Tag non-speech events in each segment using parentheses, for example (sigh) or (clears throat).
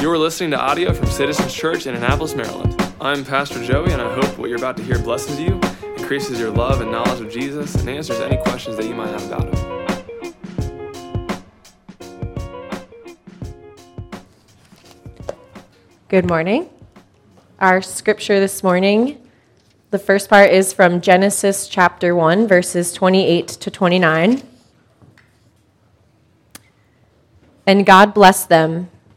You are listening to audio from Citizens Church in Annapolis, Maryland. I'm Pastor Joey, and I hope what you're about to hear blesses you, increases your love and knowledge of Jesus, and answers any questions that you might have about him. Good morning. Our scripture this morning, the first part is from Genesis chapter 1, verses 28 to 29. And God blessed them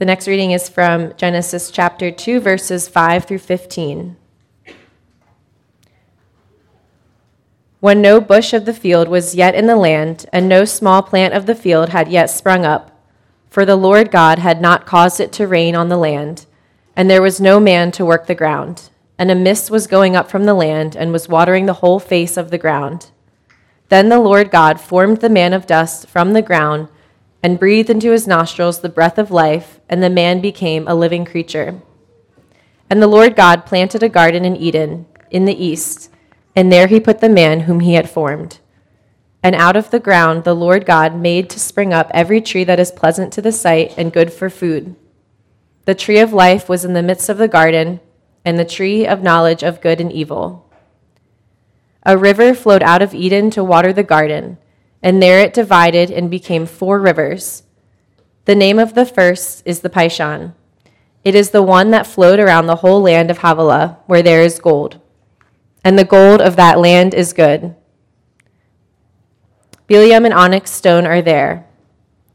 The next reading is from Genesis chapter 2, verses 5 through 15. When no bush of the field was yet in the land, and no small plant of the field had yet sprung up, for the Lord God had not caused it to rain on the land, and there was no man to work the ground, and a mist was going up from the land and was watering the whole face of the ground. Then the Lord God formed the man of dust from the ground and breathed into his nostrils the breath of life, and the man became a living creature. And the Lord God planted a garden in Eden, in the east, and there he put the man whom he had formed. And out of the ground the Lord God made to spring up every tree that is pleasant to the sight and good for food. The tree of life was in the midst of the garden, and the tree of knowledge of good and evil. A river flowed out of Eden to water the garden and there it divided and became four rivers. The name of the first is the Pishon. It is the one that flowed around the whole land of Havilah, where there is gold. And the gold of that land is good. Bdellium and onyx stone are there.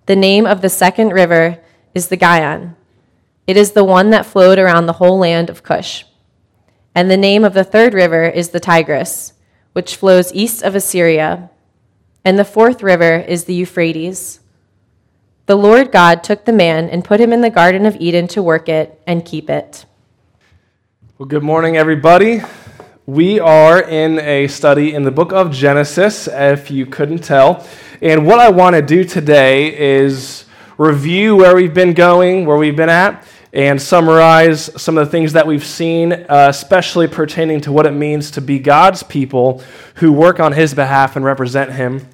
The name of the second river is the Gihon. It is the one that flowed around the whole land of Cush. And the name of the third river is the Tigris, which flows east of Assyria and the fourth river is the Euphrates. The Lord God took the man and put him in the Garden of Eden to work it and keep it. Well, good morning, everybody. We are in a study in the book of Genesis, if you couldn't tell. And what I want to do today is review where we've been going, where we've been at, and summarize some of the things that we've seen, uh, especially pertaining to what it means to be God's people who work on His behalf and represent Him.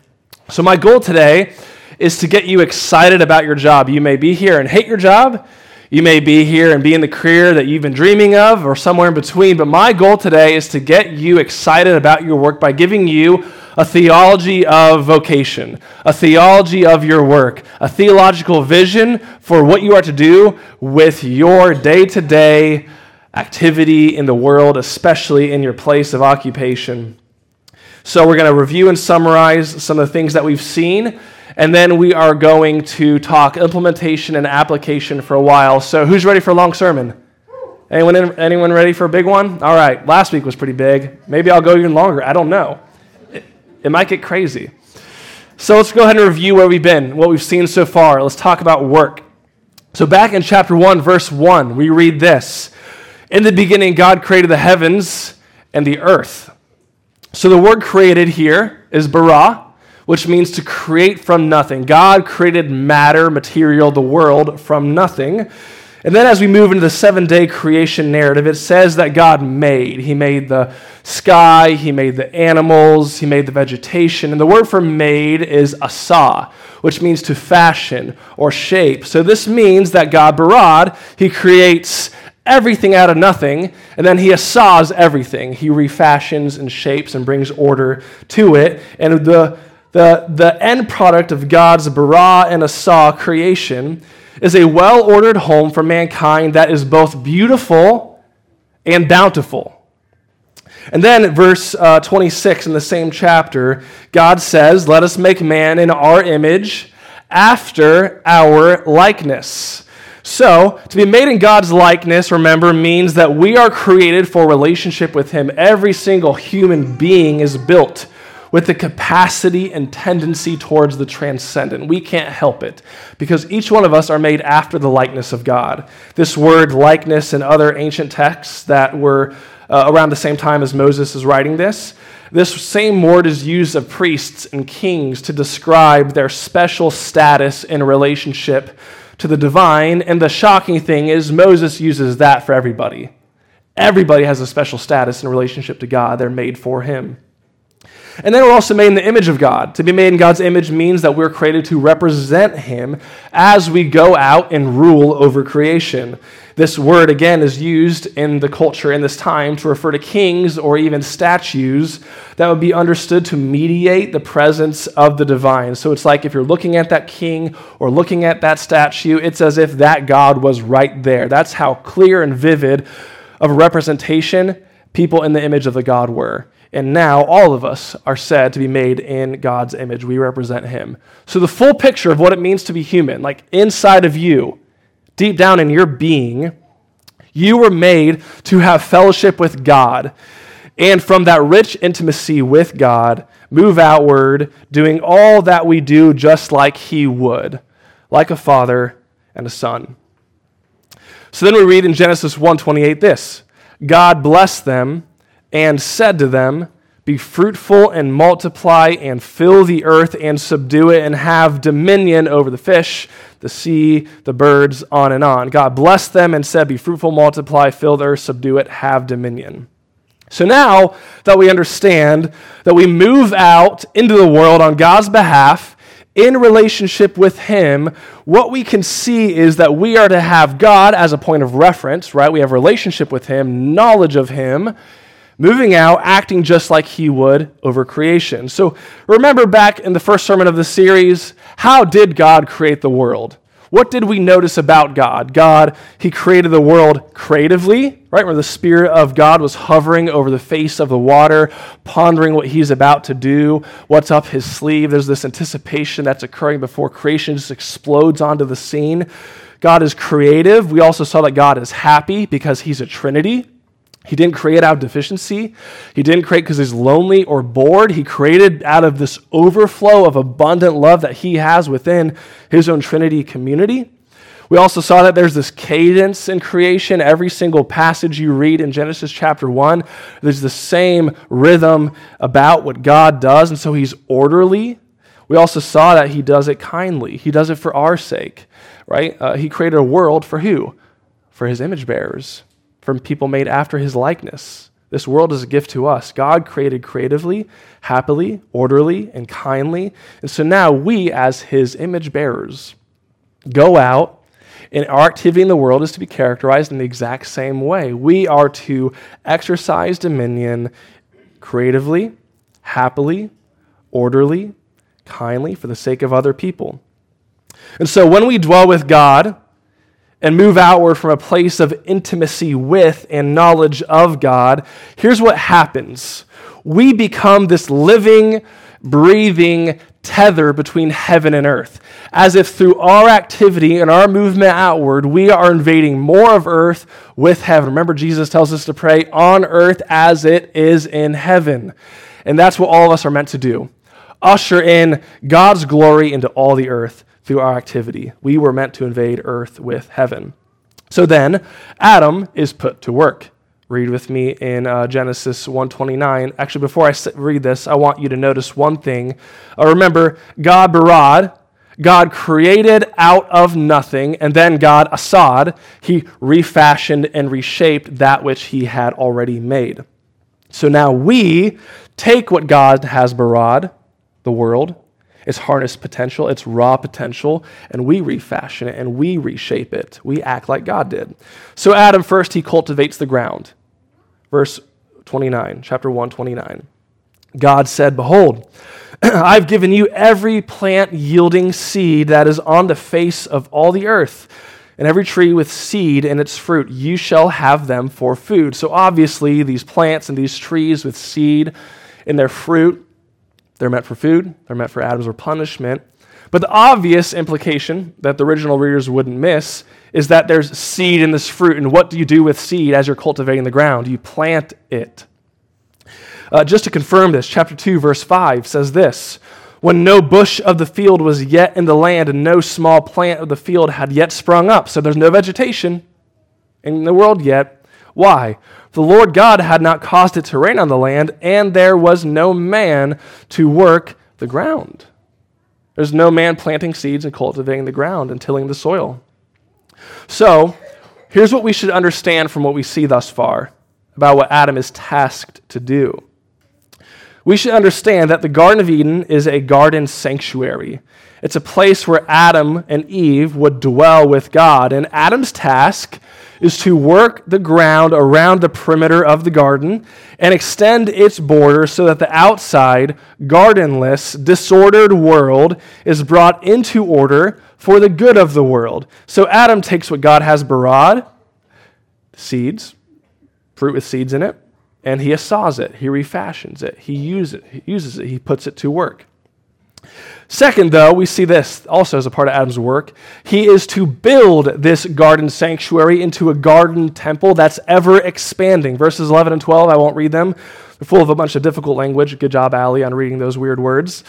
So, my goal today is to get you excited about your job. You may be here and hate your job. You may be here and be in the career that you've been dreaming of or somewhere in between. But my goal today is to get you excited about your work by giving you a theology of vocation, a theology of your work, a theological vision for what you are to do with your day to day activity in the world, especially in your place of occupation. So, we're going to review and summarize some of the things that we've seen, and then we are going to talk implementation and application for a while. So, who's ready for a long sermon? Anyone, anyone ready for a big one? All right, last week was pretty big. Maybe I'll go even longer. I don't know. It, it might get crazy. So, let's go ahead and review where we've been, what we've seen so far. Let's talk about work. So, back in chapter 1, verse 1, we read this In the beginning, God created the heavens and the earth. So the word created here is bara, which means to create from nothing. God created matter, material, the world from nothing. And then as we move into the seven day creation narrative, it says that God made. He made the sky, He made the animals, He made the vegetation. And the word for made is asa, which means to fashion or shape. So this means that God, Barad, He creates everything out of nothing, and then he assaws everything. He refashions and shapes and brings order to it. And the, the, the end product of God's bara and asa creation is a well ordered home for mankind that is both beautiful and bountiful. And then, verse uh, 26 in the same chapter, God says, Let us make man in our image after our likeness. So, to be made in God's likeness, remember, means that we are created for relationship with Him. Every single human being is built with the capacity and tendency towards the transcendent. We can't help it because each one of us are made after the likeness of God. This word likeness in other ancient texts that were uh, around the same time as Moses is writing this, this same word is used of priests and kings to describe their special status in relationship to the divine. And the shocking thing is, Moses uses that for everybody. Everybody has a special status in relationship to God, they're made for Him. And then we're also made in the image of God. To be made in God's image means that we're created to represent Him as we go out and rule over creation. This word, again, is used in the culture in this time to refer to kings or even statues that would be understood to mediate the presence of the divine. So it's like if you're looking at that king or looking at that statue, it's as if that God was right there. That's how clear and vivid of a representation people in the image of the God were. And now all of us are said to be made in God's image. We represent Him. So the full picture of what it means to be human, like inside of you, deep down in your being, you were made to have fellowship with God. And from that rich intimacy with God, move outward, doing all that we do just like He would, like a father and a son. So then we read in Genesis 1:28 this. God blessed them and said to them, Be fruitful and multiply and fill the earth and subdue it and have dominion over the fish, the sea, the birds, on and on. God blessed them and said, Be fruitful, multiply, fill the earth, subdue it, have dominion. So now that we understand that we move out into the world on God's behalf, in relationship with Him, what we can see is that we are to have God as a point of reference, right? We have relationship with Him, knowledge of Him, moving out, acting just like He would over creation. So remember back in the first sermon of the series, how did God create the world? What did we notice about God? God, He created the world creatively, right? Where the Spirit of God was hovering over the face of the water, pondering what He's about to do, what's up His sleeve. There's this anticipation that's occurring before creation just explodes onto the scene. God is creative. We also saw that God is happy because He's a Trinity. He didn't create out of deficiency. He didn't create because he's lonely or bored. He created out of this overflow of abundant love that he has within his own Trinity community. We also saw that there's this cadence in creation. Every single passage you read in Genesis chapter 1, there's the same rhythm about what God does, and so he's orderly. We also saw that he does it kindly, he does it for our sake, right? Uh, he created a world for who? For his image bearers from people made after his likeness. This world is a gift to us. God created creatively, happily, orderly, and kindly. And so now we, as his image bearers, go out, and our activity in the world is to be characterized in the exact same way. We are to exercise dominion creatively, happily, orderly, kindly, for the sake of other people. And so when we dwell with God, and move outward from a place of intimacy with and knowledge of God, here's what happens. We become this living, breathing tether between heaven and earth. As if through our activity and our movement outward, we are invading more of earth with heaven. Remember, Jesus tells us to pray on earth as it is in heaven. And that's what all of us are meant to do usher in God's glory into all the earth through our activity. We were meant to invade earth with heaven. So then, Adam is put to work. Read with me in uh, Genesis 1:29. Actually, before I read this, I want you to notice one thing. Uh, remember, God barad, God created out of nothing, and then God asad, he refashioned and reshaped that which he had already made. So now we take what God has barad, the world, its harnessed potential, its raw potential, and we refashion it and we reshape it. We act like God did. So, Adam first, he cultivates the ground. Verse 29, chapter 129. God said, Behold, (clears throat) I've given you every plant yielding seed that is on the face of all the earth, and every tree with seed in its fruit. You shall have them for food. So, obviously, these plants and these trees with seed in their fruit, they're meant for food, they're meant for Adam's or punishment. But the obvious implication that the original readers wouldn't miss is that there's seed in this fruit. And what do you do with seed as you're cultivating the ground? You plant it. Uh, just to confirm this, chapter 2, verse 5 says this When no bush of the field was yet in the land, and no small plant of the field had yet sprung up. So there's no vegetation in the world yet. Why? The Lord God had not caused it to rain on the land, and there was no man to work the ground. There's no man planting seeds and cultivating the ground and tilling the soil. So, here's what we should understand from what we see thus far about what Adam is tasked to do. We should understand that the Garden of Eden is a garden sanctuary. It's a place where Adam and Eve would dwell with God. And Adam's task is to work the ground around the perimeter of the garden and extend its borders so that the outside, gardenless, disordered world is brought into order for the good of the world. So Adam takes what God has barad, seeds, fruit with seeds in it, and he assaws it, he refashions it, he uses it, he uses it, he puts it to work. Second, though, we see this also as a part of Adam's work. He is to build this garden sanctuary into a garden temple that's ever expanding. Verses 11 and 12, I won't read them. They're full of a bunch of difficult language. Good job, Allie, on reading those weird words.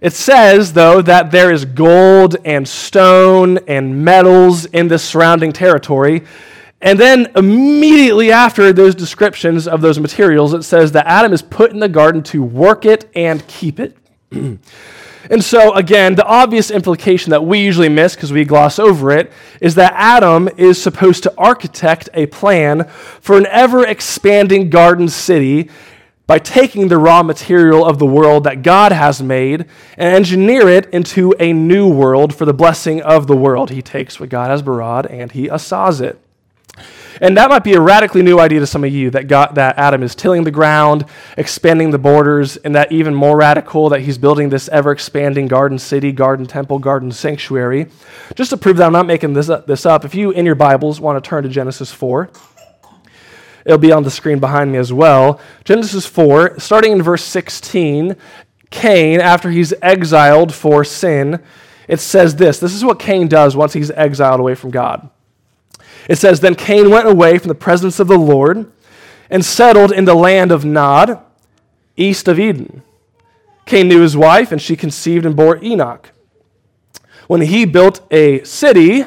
It says, though, that there is gold and stone and metals in the surrounding territory. And then immediately after those descriptions of those materials, it says that Adam is put in the garden to work it and keep it. (clears throat) And so, again, the obvious implication that we usually miss because we gloss over it is that Adam is supposed to architect a plan for an ever expanding garden city by taking the raw material of the world that God has made and engineer it into a new world for the blessing of the world. He takes what God has barad and he assaws it. And that might be a radically new idea to some of you that, God, that Adam is tilling the ground, expanding the borders, and that even more radical that he's building this ever expanding garden city, garden temple, garden sanctuary. Just to prove that I'm not making this up, this up, if you in your Bibles want to turn to Genesis 4, it'll be on the screen behind me as well. Genesis 4, starting in verse 16, Cain, after he's exiled for sin, it says this. This is what Cain does once he's exiled away from God. It says, Then Cain went away from the presence of the Lord and settled in the land of Nod, east of Eden. Cain knew his wife, and she conceived and bore Enoch. When he built a city,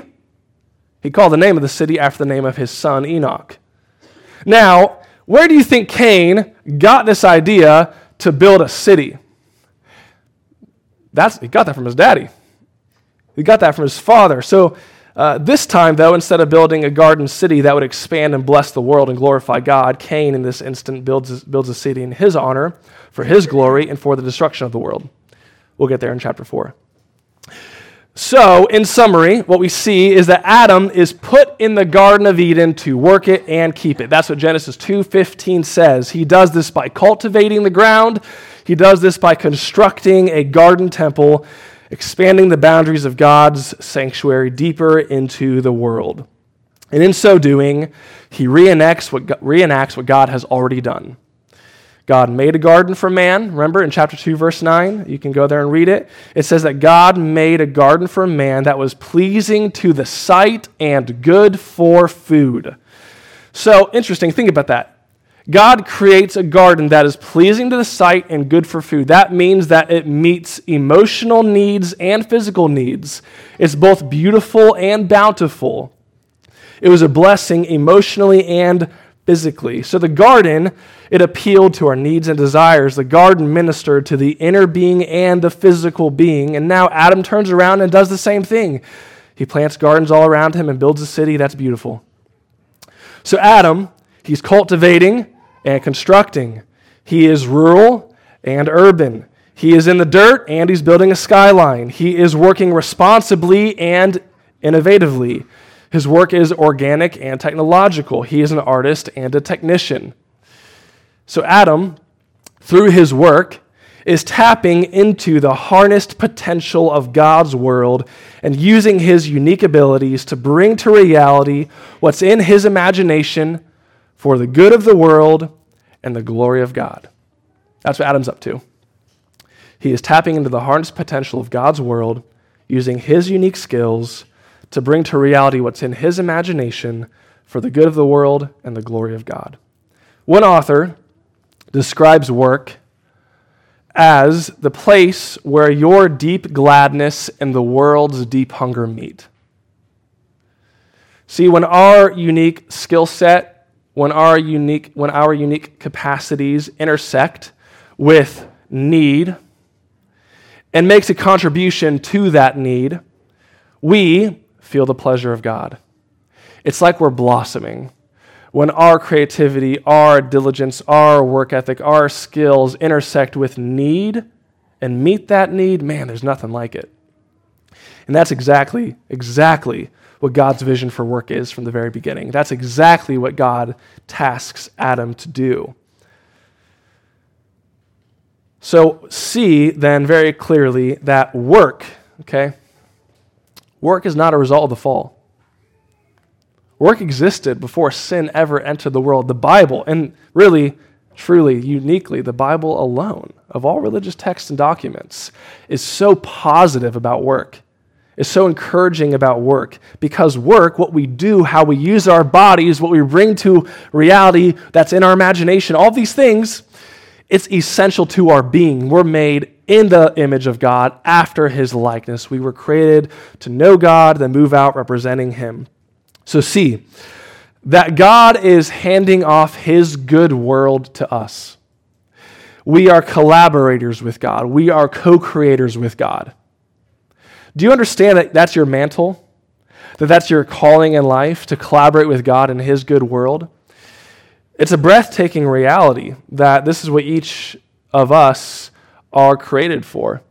he called the name of the city after the name of his son Enoch. Now, where do you think Cain got this idea to build a city? That's, he got that from his daddy. He got that from his father. So uh, this time, though, instead of building a garden city that would expand and bless the world and glorify God, Cain, in this instant, builds, builds a city in his honor, for his glory, and for the destruction of the world. We'll get there in chapter 4. So, in summary, what we see is that Adam is put in the Garden of Eden to work it and keep it. That's what Genesis 2:15 says. He does this by cultivating the ground. He does this by constructing a garden temple expanding the boundaries of God's sanctuary deeper into the world. And in so doing, he reenacts what, reenacts what God has already done. God made a garden for man. Remember in chapter 2, verse 9? You can go there and read it. It says that God made a garden for man that was pleasing to the sight and good for food. So interesting. Think about that. God creates a garden that is pleasing to the sight and good for food. That means that it meets emotional needs and physical needs. It's both beautiful and bountiful. It was a blessing emotionally and physically. So the garden, it appealed to our needs and desires. The garden ministered to the inner being and the physical being. And now Adam turns around and does the same thing. He plants gardens all around him and builds a city that's beautiful. So Adam, he's cultivating and constructing. He is rural and urban. He is in the dirt and he's building a skyline. He is working responsibly and innovatively. His work is organic and technological. He is an artist and a technician. So, Adam, through his work, is tapping into the harnessed potential of God's world and using his unique abilities to bring to reality what's in his imagination for the good of the world and the glory of God. That's what Adam's up to. He is tapping into the harnessed potential of God's world, using his unique skills to bring to reality what's in his imagination for the good of the world and the glory of God. One author describes work as the place where your deep gladness and the world's deep hunger meet. See, when our unique skill set, when our unique, when our unique capacities intersect with need and makes a contribution to that need, we feel the pleasure of God. It's like we're blossoming. When our creativity, our diligence, our work ethic, our skills intersect with need and meet that need, man, there's nothing like it. And that's exactly, exactly what God's vision for work is from the very beginning. That's exactly what God tasks Adam to do. So, see then very clearly that work, okay, work is not a result of the fall. Work existed before sin ever entered the world. The Bible, and really, truly, uniquely, the Bible alone, of all religious texts and documents, is so positive about work is so encouraging about work because work, what we do, how we use our bodies, what we bring to reality that's in our imagination, all these things, it's essential to our being. We're made in the image of God after his likeness. We were created to know God, then move out representing him. So, see that God is handing off his good world to us. We are collaborators with God, we are co creators with God. Do you understand that that's your mantle? That that's your calling in life to collaborate with God in His good world? It's a breathtaking reality that this is what each of us are created for.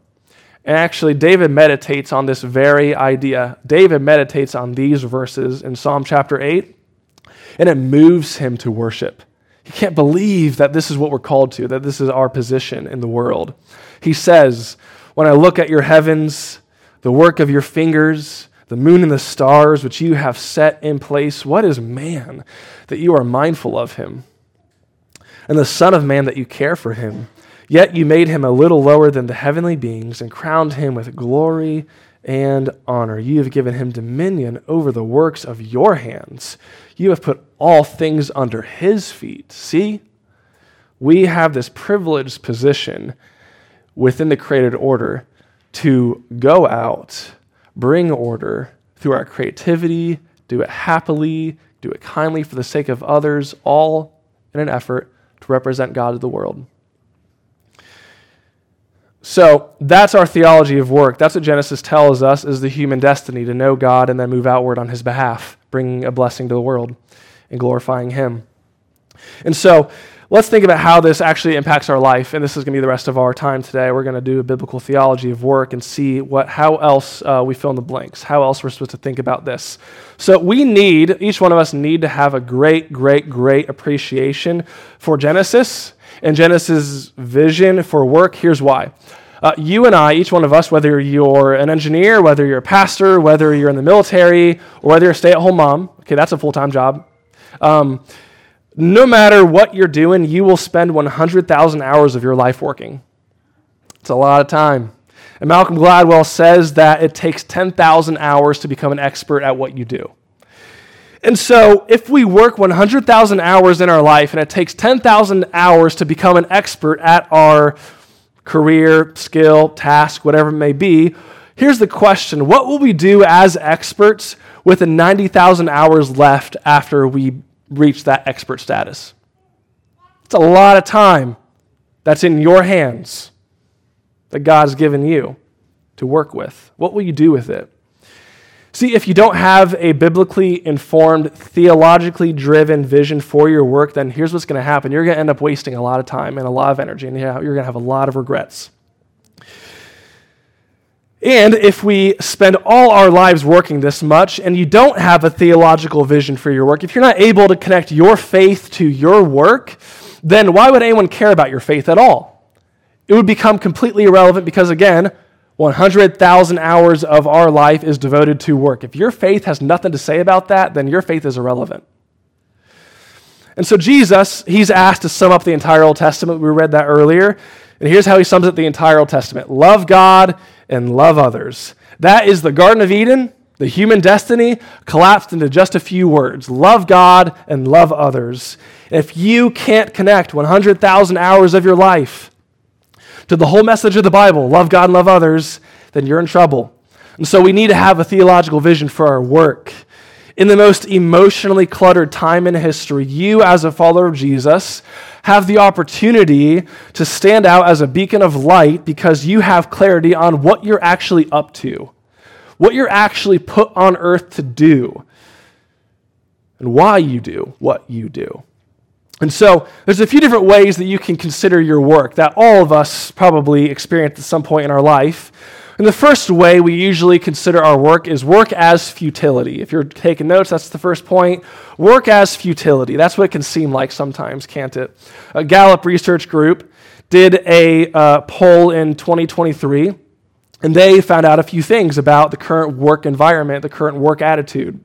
And actually, David meditates on this very idea. David meditates on these verses in Psalm chapter 8, and it moves him to worship. He can't believe that this is what we're called to, that this is our position in the world. He says, When I look at your heavens, the work of your fingers, the moon and the stars which you have set in place. What is man that you are mindful of him? And the Son of Man that you care for him. Yet you made him a little lower than the heavenly beings and crowned him with glory and honor. You have given him dominion over the works of your hands. You have put all things under his feet. See, we have this privileged position within the created order to go out, bring order through our creativity, do it happily, do it kindly for the sake of others, all in an effort to represent God to the world. So that's our theology of work. That's what Genesis tells us is the human destiny to know God and then move outward on his behalf, bringing a blessing to the world and glorifying him. And so let's think about how this actually impacts our life. And this is going to be the rest of our time today. We're going to do a biblical theology of work and see what, how else uh, we fill in the blanks, how else we're supposed to think about this. So we need, each one of us need to have a great, great, great appreciation for Genesis and Genesis' vision for work. Here's why. Uh, you and I, each one of us, whether you're an engineer, whether you're a pastor, whether you're in the military, or whether you're a stay at home mom, okay, that's a full time job. Um, no matter what you're doing, you will spend 100,000 hours of your life working. It's a lot of time. And Malcolm Gladwell says that it takes 10,000 hours to become an expert at what you do. And so, if we work 100,000 hours in our life and it takes 10,000 hours to become an expert at our career, skill, task, whatever it may be, here's the question What will we do as experts with the 90,000 hours left after we reach that expert status. It's a lot of time that's in your hands that God's given you to work with. What will you do with it? See, if you don't have a biblically informed, theologically driven vision for your work, then here's what's going to happen. You're going to end up wasting a lot of time and a lot of energy, and you're going to have a lot of regrets. And if we spend all our lives working this much and you don't have a theological vision for your work, if you're not able to connect your faith to your work, then why would anyone care about your faith at all? It would become completely irrelevant because, again, 100,000 hours of our life is devoted to work. If your faith has nothing to say about that, then your faith is irrelevant. And so, Jesus, he's asked to sum up the entire Old Testament. We read that earlier. And here's how he sums up the entire Old Testament love God and love others. That is the Garden of Eden The human destiny collapsed into just a few words love God and love others. If you can't connect 100,000 hours of your life to the whole message of the Bible, love God and love others, then you're in trouble. And so we need to have a theological vision for our work. In the most emotionally cluttered time in history, you, as a follower of Jesus, have the opportunity to stand out as a beacon of light because you have clarity on what you're actually up to what you're actually put on earth to do, and why you do what you do. And so there's a few different ways that you can consider your work that all of us probably experience at some point in our life. And the first way we usually consider our work is work as futility. If you're taking notes, that's the first point. Work as futility. That's what it can seem like sometimes, can't it? A Gallup research group did a uh, poll in 2023 and they found out a few things about the current work environment, the current work attitude.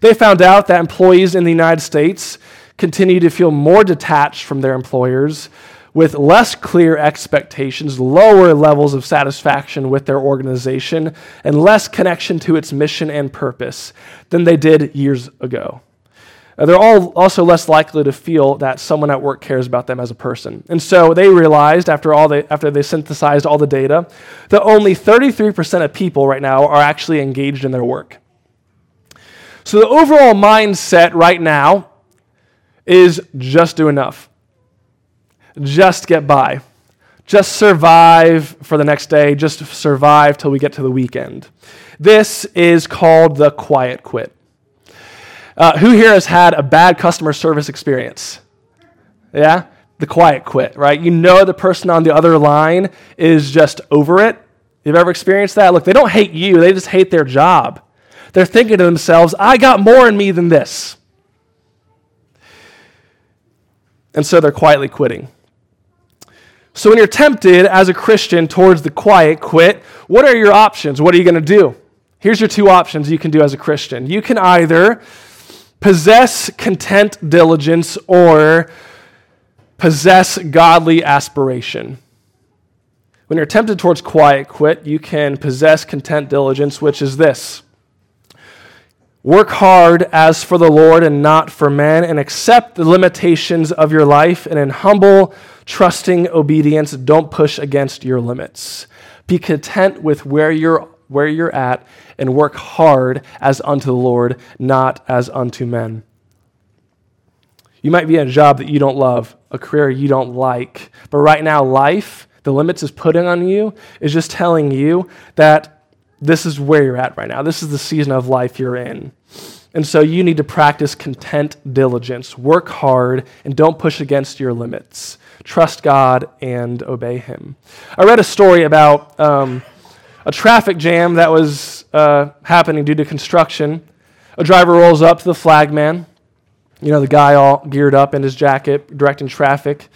They found out that employees in the United States continue to feel more detached from their employers with less clear expectations, lower levels of satisfaction with their organization, and less connection to its mission and purpose than they did years ago. Uh, they're all also less likely to feel that someone at work cares about them as a person. And so they realized after, all they, after they synthesized all the data that only 33% of people right now are actually engaged in their work. So the overall mindset right now is just do enough, just get by, just survive for the next day, just survive till we get to the weekend. This is called the quiet quit. Uh, who here has had a bad customer service experience? Yeah? The quiet quit, right? You know the person on the other line is just over it. You've ever experienced that? Look, they don't hate you, they just hate their job. They're thinking to themselves, I got more in me than this. And so they're quietly quitting. So when you're tempted as a Christian towards the quiet quit, what are your options? What are you going to do? Here's your two options you can do as a Christian. You can either possess content diligence or possess godly aspiration. When you're tempted towards quiet quit, you can possess content diligence, which is this work hard as for the Lord and not for men, and accept the limitations of your life, and in humble, trusting obedience, don't push against your limits. Be content with where you're where you're at and work hard as unto the Lord, not as unto men. You might be in a job that you don't love, a career you don't like, but right now, life, the limits is putting on you, is just telling you that this is where you're at right now. This is the season of life you're in. And so you need to practice content diligence. Work hard and don't push against your limits. Trust God and obey Him. I read a story about. Um, a traffic jam that was uh, happening due to construction. A driver rolls up to the flagman, you know, the guy all geared up in his jacket, directing traffic.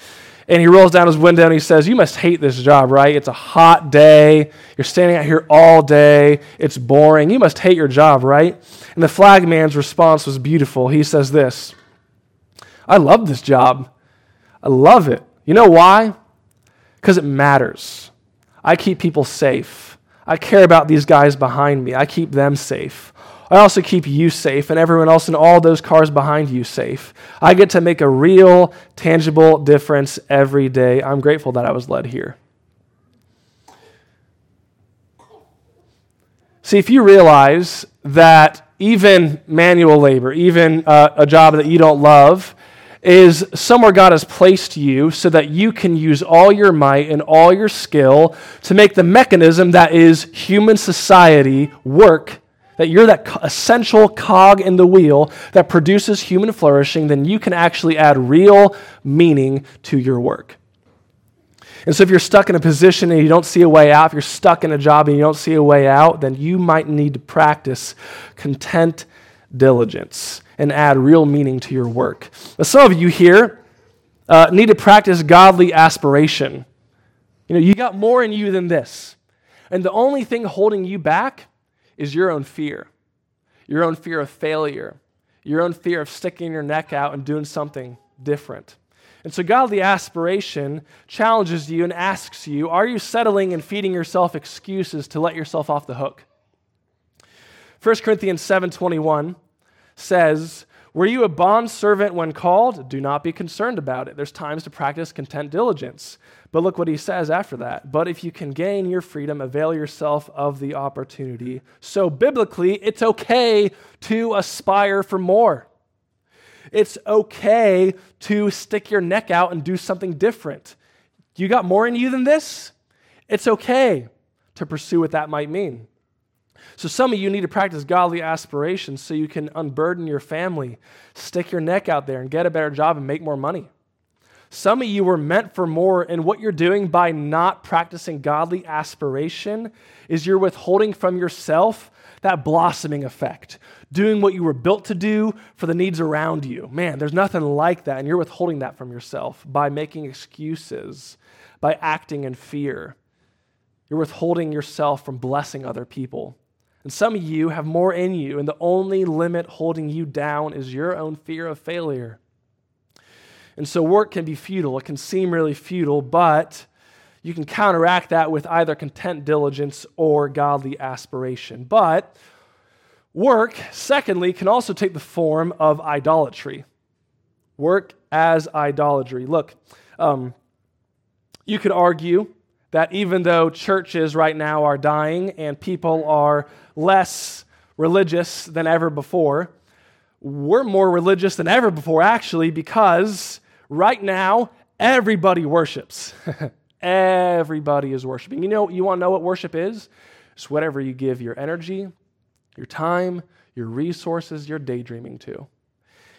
And he rolls down his window and he says, You must hate this job, right? It's a hot day. You're standing out here all day. It's boring. You must hate your job, right? And the flagman's response was beautiful. He says this I love this job. I love it. You know why? Because it matters. I keep people safe. I care about these guys behind me. I keep them safe. I also keep you safe and everyone else in all those cars behind you safe. I get to make a real, tangible difference every day. I'm grateful that I was led here. See, if you realize that even manual labor, even uh, a job that you don't love, is somewhere God has placed you so that you can use all your might and all your skill to make the mechanism that is human society work. That you're that essential cog in the wheel that produces human flourishing, then you can actually add real meaning to your work. And so, if you're stuck in a position and you don't see a way out, if you're stuck in a job and you don't see a way out, then you might need to practice content diligence and add real meaning to your work. But some of you here uh, need to practice godly aspiration. You know, you got more in you than this. And the only thing holding you back is your own fear, your own fear of failure, your own fear of sticking your neck out and doing something different. And so, godly aspiration challenges you and asks you Are you settling and feeding yourself excuses to let yourself off the hook? 1 Corinthians 7:21 says, "Were you a bond servant when called? Do not be concerned about it. There's times to practice content diligence." But look what he says after that. But if you can gain your freedom, avail yourself of the opportunity. So biblically, it's okay to aspire for more. It's okay to stick your neck out and do something different. You got more in you than this? It's okay to pursue what that might mean. So, some of you need to practice godly aspirations so you can unburden your family, stick your neck out there, and get a better job and make more money. Some of you were meant for more, and what you're doing by not practicing godly aspiration is you're withholding from yourself that blossoming effect, doing what you were built to do for the needs around you. Man, there's nothing like that, and you're withholding that from yourself by making excuses, by acting in fear. You're withholding yourself from blessing other people. And some of you have more in you, and the only limit holding you down is your own fear of failure. And so work can be futile. It can seem really futile, but you can counteract that with either content diligence or godly aspiration. But work, secondly, can also take the form of idolatry. Work as idolatry. Look, um, you could argue that even though churches right now are dying and people are less religious than ever before, we're more religious than ever before, actually, because right now everybody worships. (laughs) everybody is worshiping. You know, you want to know what worship is? It's whatever you give your energy, your time, your resources, your daydreaming to.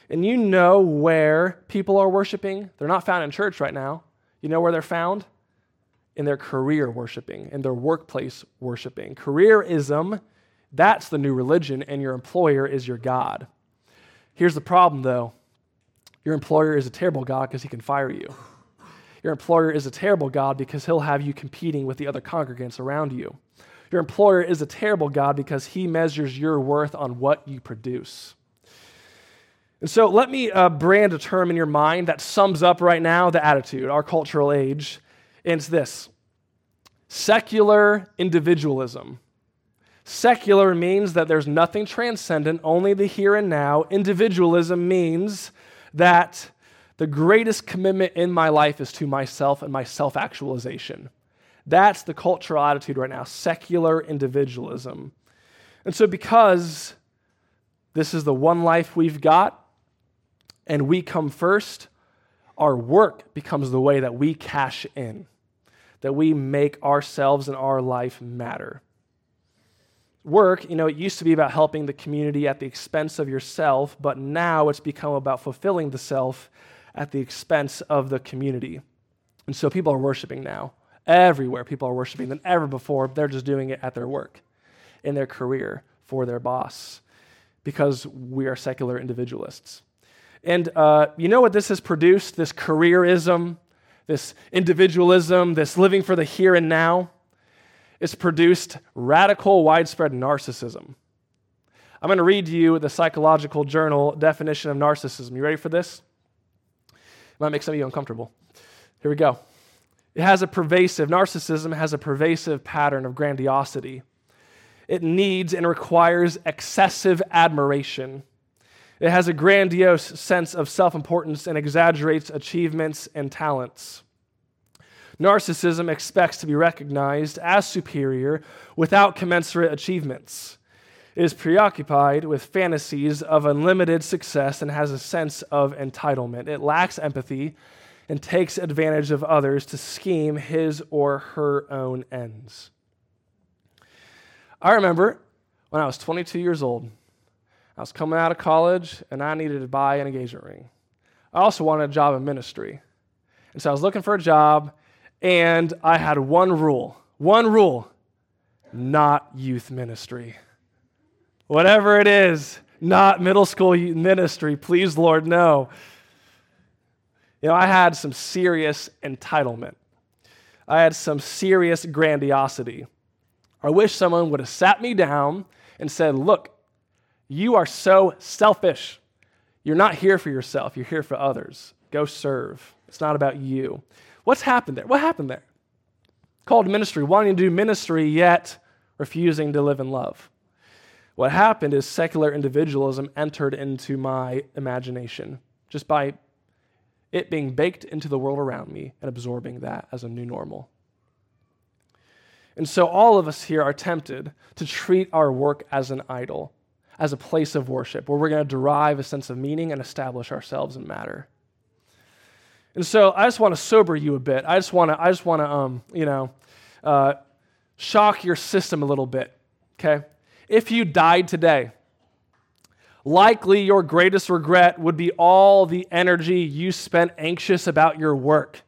And you know where people are worshiping? They're not found in church right now. You know where they're found? in their career worshiping, in their workplace worshiping. Careerism, that's the new religion, and your employer is your God. Here's the problem, though your employer is a terrible God because he can fire you. Your employer is a terrible God because he'll have you competing with the other congregants around you. Your employer is a terrible God because he measures your worth on what you produce. And so let me uh, brand a term in your mind that sums up right now the attitude, our cultural age. And it's this secular individualism. Secular means that there's nothing transcendent, only the here and now. Individualism means that the greatest commitment in my life is to myself and my self actualization. That's the cultural attitude right now secular individualism. And so, because this is the one life we've got and we come first, our work becomes the way that we cash in that we make ourselves and our life matter. Work, you know, it used to be about helping the community at the expense of yourself, but now it's become about fulfilling the self at the expense of the community. And so people are worshiping now. Everywhere people are worshiping than ever before. They're just doing it at their work, in their career, for their boss, because we are secular individualists. And uh, you know what this has produced? This careerism, this individualism, this living for the here and now, it's produced radical, widespread narcissism. I'm going to read to you the psychological journal definition of narcissism. You ready for this? It might make some of you uncomfortable. Here we go. It has a pervasive, narcissism has a pervasive pattern of grandiosity. It needs and requires excessive admiration. It has a grandiose sense of self importance and exaggerates achievements and talents. Narcissism expects to be recognized as superior without commensurate achievements. It is preoccupied with fantasies of unlimited success and has a sense of entitlement. It lacks empathy and takes advantage of others to scheme his or her own ends. I remember when I was 22 years old, I was coming out of college and I needed to buy an engagement ring. I also wanted a job in ministry. And so I was looking for a job and I had one rule one rule not youth ministry. Whatever it is, not middle school ministry. Please, Lord, no. You know, I had some serious entitlement. I had some serious grandiosity. I wish someone would have sat me down and said, Look, you are so selfish. You're not here for yourself, you're here for others. Go serve. It's not about you. What's happened there? What happened there? Called ministry, wanting to do ministry, yet refusing to live in love. What happened is secular individualism entered into my imagination just by it being baked into the world around me and absorbing that as a new normal. And so all of us here are tempted to treat our work as an idol, as a place of worship, where we're going to derive a sense of meaning and establish ourselves in matter. And so I just want to sober you a bit. I just want to, I just want to, um, you know, uh, shock your system a little bit. Okay, if you died today, likely your greatest regret would be all the energy you spent anxious about your work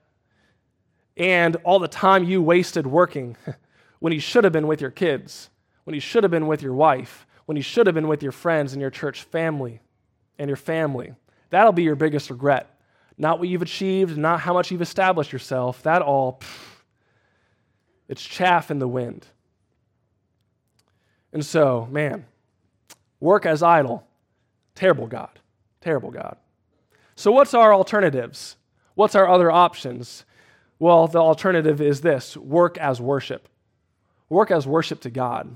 and all the time you wasted working (laughs) when you should have been with your kids, when you should have been with your wife, when you should have been with your friends and your church family and your family. That'll be your biggest regret. Not what you've achieved, not how much you've established yourself. That all, pff, it's chaff in the wind. And so, man, work as idol. Terrible God. Terrible God. So, what's our alternatives? What's our other options? Well, the alternative is this work as worship work as worship to God.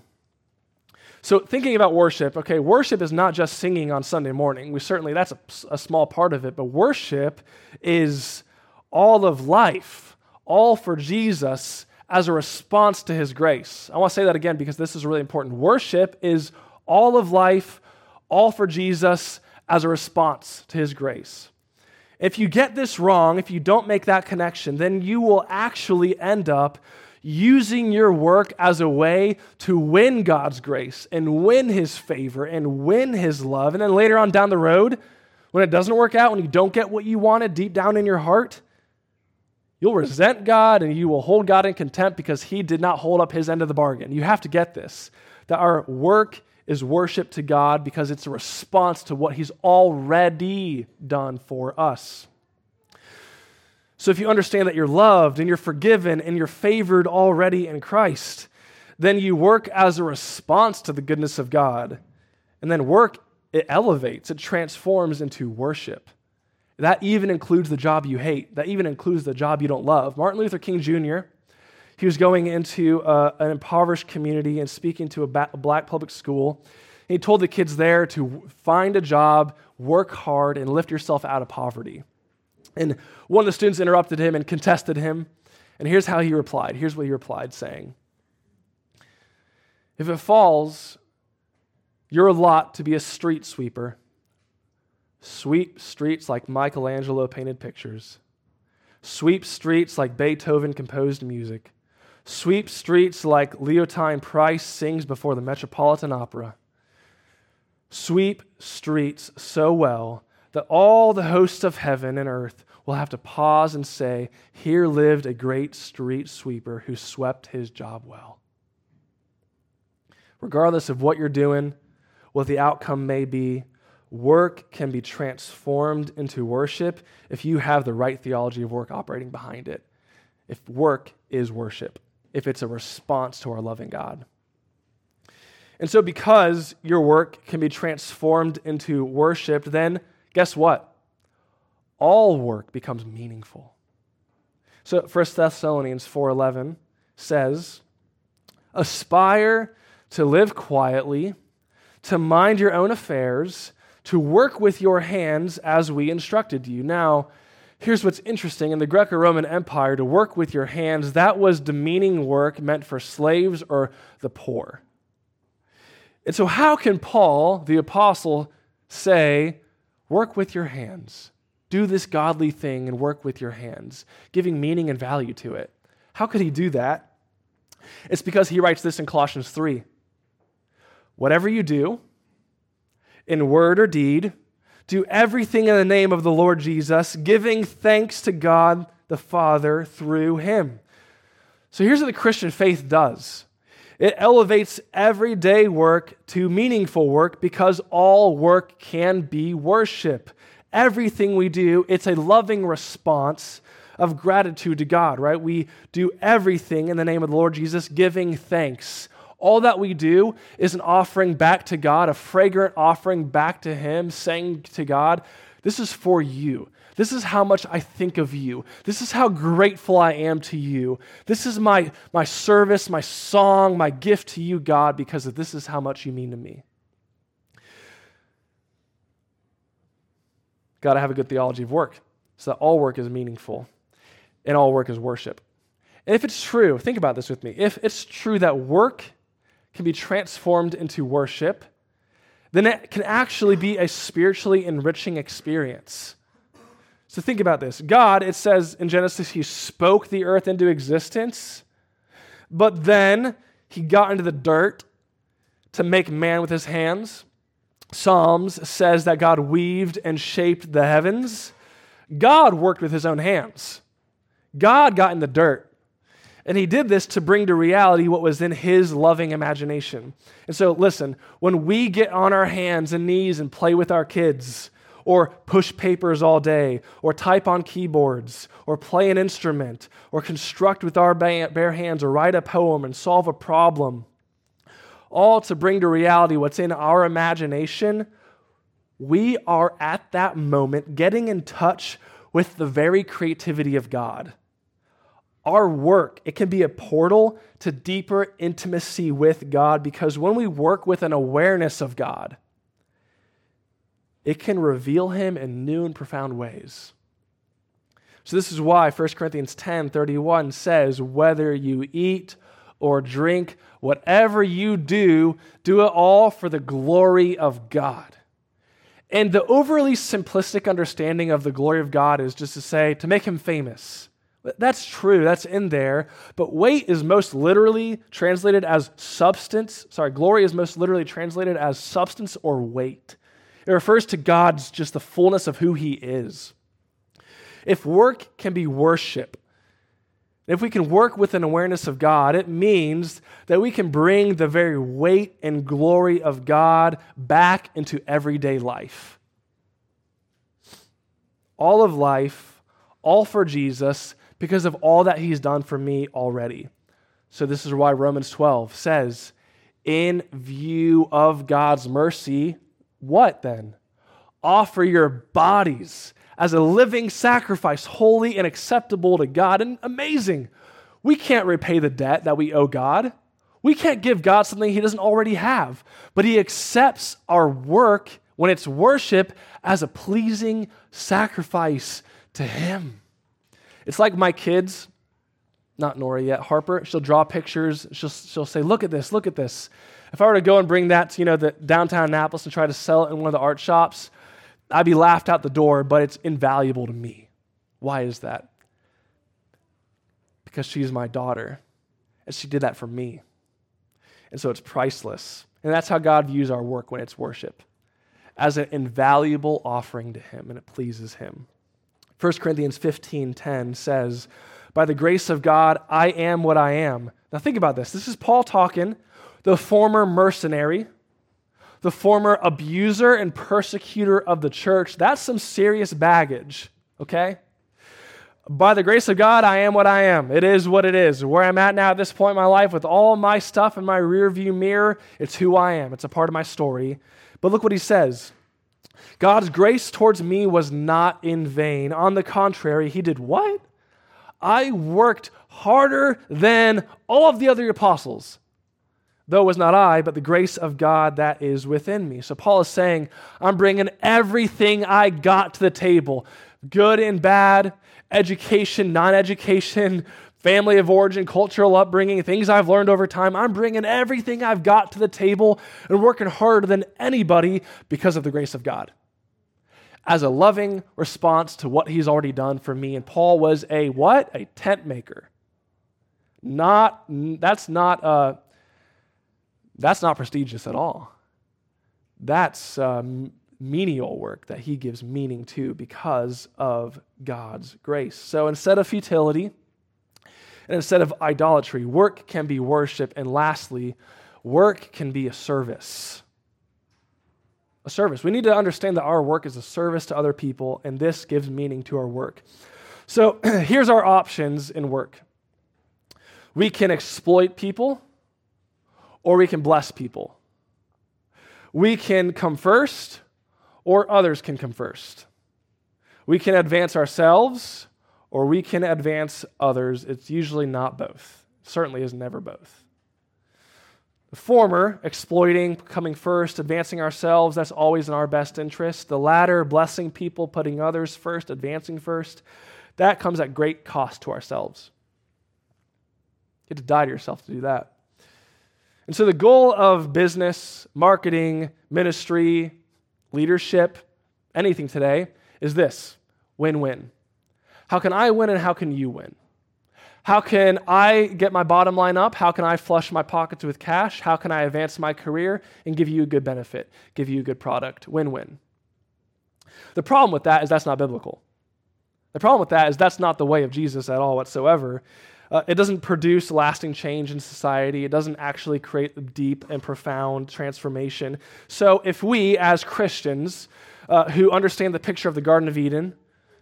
So, thinking about worship, okay, worship is not just singing on Sunday morning. We certainly, that's a, a, small part of it, but worship is all of life, all for Jesus as a response to his grace. I want to say that again because this is really important. Worship is all of life, all for Jesus as a response to his grace. If you get this wrong, if you don't make that connection, then you will actually end up using your work as a way to win God's grace and win His favor and win His love. And then later on down the road, when it doesn't work out, when you don't get what you wanted deep down in your heart, you'll resent God and you will hold God in contempt because He did not hold up His end of the bargain. You have to get this that our work is worship to God because it's a response to what He's already done for us. So if you understand that you're loved and you're forgiven and you're favored already in Christ, then you work as a response to the goodness of God. And then work, it elevates, it transforms into worship. That even includes the job you hate, that even includes the job you don't love. Martin Luther King Jr., he was going into a, an impoverished community and speaking to a black public school. He told the kids there to find a job, work hard, and lift yourself out of poverty. And one of the students interrupted him and contested him. And here's how he replied. Here's what he replied, saying, If it falls, your lot to be a street sweeper. Sweep streets like Michelangelo painted pictures. Sweep streets like Beethoven composed music. Sweep streets like Leontyne Price sings before the Metropolitan Opera. Sweep streets so well that all the hosts of heaven and earth will have to pause and say, Here lived a great street sweeper who swept his job well. Regardless of what you're doing, what the outcome may be, work can be transformed into worship if you have the right theology of work operating behind it. If work is worship, if it's a response to our loving God. And so, because your work can be transformed into worship, then guess what? All work becomes meaningful. So 1 Thessalonians 4:11 says, "Aspire to live quietly, to mind your own affairs, to work with your hands as we instructed you." Now, here's what's interesting in the Greco-Roman Empire, to work with your hands, that was demeaning work meant for slaves or the poor. And so how can Paul, the apostle, say, "Work with your hands"? Do this godly thing and work with your hands, giving meaning and value to it. How could he do that? It's because he writes this in Colossians 3. Whatever you do, in word or deed, do everything in the name of the Lord Jesus, giving thanks to God the Father through him. So here's what the Christian faith does it elevates everyday work to meaningful work because all work can be worship everything we do, it's a loving response of gratitude to God, right? We do everything in the name of the Lord Jesus, giving thanks. All that we do is an offering back to God, a fragrant offering back to Him, saying to God, This is for you. This is how much I think of you. This is how grateful I am to you. This is my, my service, my song, my gift to you, God, because this is how much you mean to me. Got to have a good theology of work so that all work is meaningful and all work is worship. And if it's true, think about this with me. If it's true that work can be transformed into worship, then it can actually be a spiritually enriching experience. So think about this. God, it says in Genesis, He spoke the earth into existence, but then He got into the dirt to make man with His hands. Psalms says that God weaved and shaped the heavens. God worked with His own hands. God got in the dirt. And he did this to bring to reality what was in his loving imagination. And so, listen, when we get on our hands and knees and play with our kids, or push papers all day, or type on keyboards, or play an instrument, or construct with our bare hands, or write a poem and solve a problem, all to bring to reality what's in our imagination, we are at that moment getting in touch with the very creativity of God our work, it can be a portal to deeper intimacy with God because when we work with an awareness of God, it can reveal him in new and profound ways. So this is why 1 Corinthians 10 31 says, whether you eat or drink, whatever you do, do it all for the glory of God. And the overly simplistic understanding of the glory of God is just to say, to make him famous that's true, that's in there. But weight is most literally translated as substance. Sorry, glory is most literally translated as substance or weight. It refers to God's just the fullness of who He is. If work can be worship, if we can work with an awareness of God, it means that we can bring the very weight and glory of God back into everyday life. All of life, all for Jesus, because of all that he's done for me already. So, this is why Romans 12 says, in view of God's mercy, what then? Offer your bodies as a living sacrifice, holy and acceptable to God. And amazing. We can't repay the debt that we owe God. We can't give God something he doesn't already have. But he accepts our work when it's worship as a pleasing sacrifice to him. It's like my kids, not Nora yet, Harper, she'll draw pictures. She'll, she'll say, Look at this, look at this. If I were to go and bring that to, you know, the downtown Annapolis and try to sell it in one of the art shops, I'd be laughed out the door, but it's invaluable to me. Why is that? Because she's my daughter, and she did that for me. And so it's priceless. And that's how God views our work when it's worship as an invaluable offering to Him, and it pleases Him. 1 Corinthians 15:10 says, "By the grace of God, I am what I am." Now think about this. This is Paul talking, the former mercenary, the former abuser and persecutor of the church. That's some serious baggage, okay? By the grace of God, I am what I am. It is what it is. Where I'm at now at this point in my life, with all my stuff in my rearview mirror, it's who I am. It's a part of my story. But look what he says God's grace towards me was not in vain. On the contrary, he did what? I worked harder than all of the other apostles. Though it was not I, but the grace of God that is within me. So Paul is saying, I'm bringing everything I got to the table good and bad, education, non education, (laughs) family of origin, cultural upbringing, things I've learned over time. I'm bringing everything I've got to the table and working harder than anybody because of the grace of God as a loving response to what he's already done for me. And Paul was a what? A tent maker. Not that's not uh, that's not prestigious at all. That's um, menial work that he gives meaning to because of God's grace. So instead of futility and instead of idolatry, work can be worship. And lastly, work can be a service a service. We need to understand that our work is a service to other people, and this gives meaning to our work. So (clears throat) here's our options in work we can exploit people, or we can bless people. We can come first, or others can come first. We can advance ourselves, or we can advance others. It's usually not both. Certainly is never both. The former, exploiting, coming first, advancing ourselves, that's always in our best interest. The latter, blessing people, putting others first, advancing first, that comes at great cost to ourselves. You have to die to yourself to do that. And so the goal of business, marketing, ministry, leadership, anything today is this win win. How can I win and how can you win? How can I get my bottom line up? How can I flush my pockets with cash? How can I advance my career and give you a good benefit, give you a good product? Win win. The problem with that is that's not biblical. The problem with that is that's not the way of Jesus at all whatsoever. Uh, it doesn't produce lasting change in society. It doesn't actually create deep and profound transformation. So, if we, as Christians uh, who understand the picture of the Garden of Eden,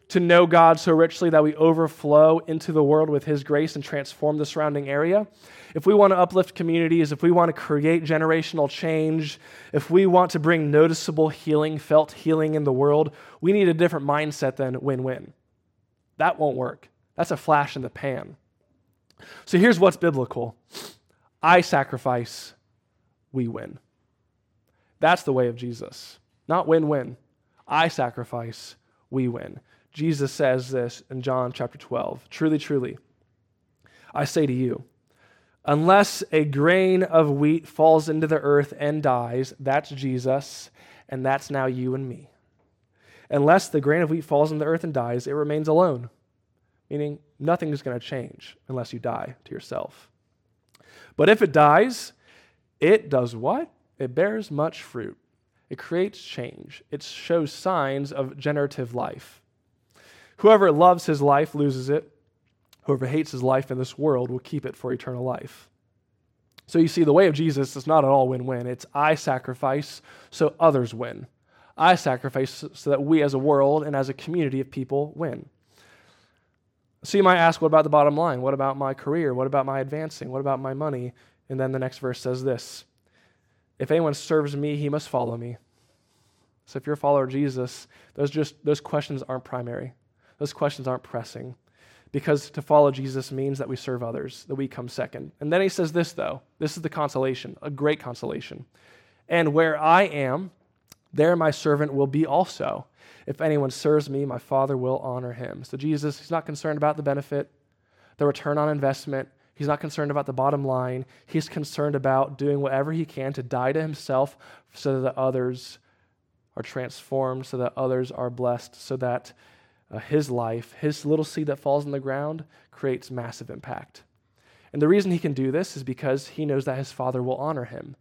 to know God so richly that we overflow into the world with His grace and transform the surrounding area, if we want to uplift communities, if we want to create generational change, if we want to bring noticeable healing, felt healing in the world, we need a different mindset than win win. That won't work. That's a flash in the pan. So here's what's biblical I sacrifice, we win. That's the way of Jesus. Not win win. I sacrifice, we win. Jesus says this in John chapter 12 Truly, truly, I say to you, unless a grain of wheat falls into the earth and dies, that's Jesus, and that's now you and me. Unless the grain of wheat falls in the earth and dies, it remains alone, meaning nothing is going to change unless you die to yourself. But if it dies, it does what? It bears much fruit. It creates change. It shows signs of generative life. Whoever loves his life loses it. Whoever hates his life in this world will keep it for eternal life. So you see, the way of Jesus is not at all win win. It's I sacrifice so others win. I sacrifice so that we as a world and as a community of people win. So you might ask, what about the bottom line? What about my career? What about my advancing? What about my money? And then the next verse says this If anyone serves me, he must follow me. So if you're a follower of Jesus, those just those questions aren't primary. Those questions aren't pressing because to follow Jesus means that we serve others, that we come second. And then he says this, though this is the consolation, a great consolation. And where I am, there my servant will be also. If anyone serves me, my Father will honor him. So Jesus, he's not concerned about the benefit, the return on investment. He's not concerned about the bottom line. He's concerned about doing whatever he can to die to himself so that others are transformed, so that others are blessed, so that uh, his life, his little seed that falls in the ground, creates massive impact. And the reason he can do this is because he knows that his father will honor him.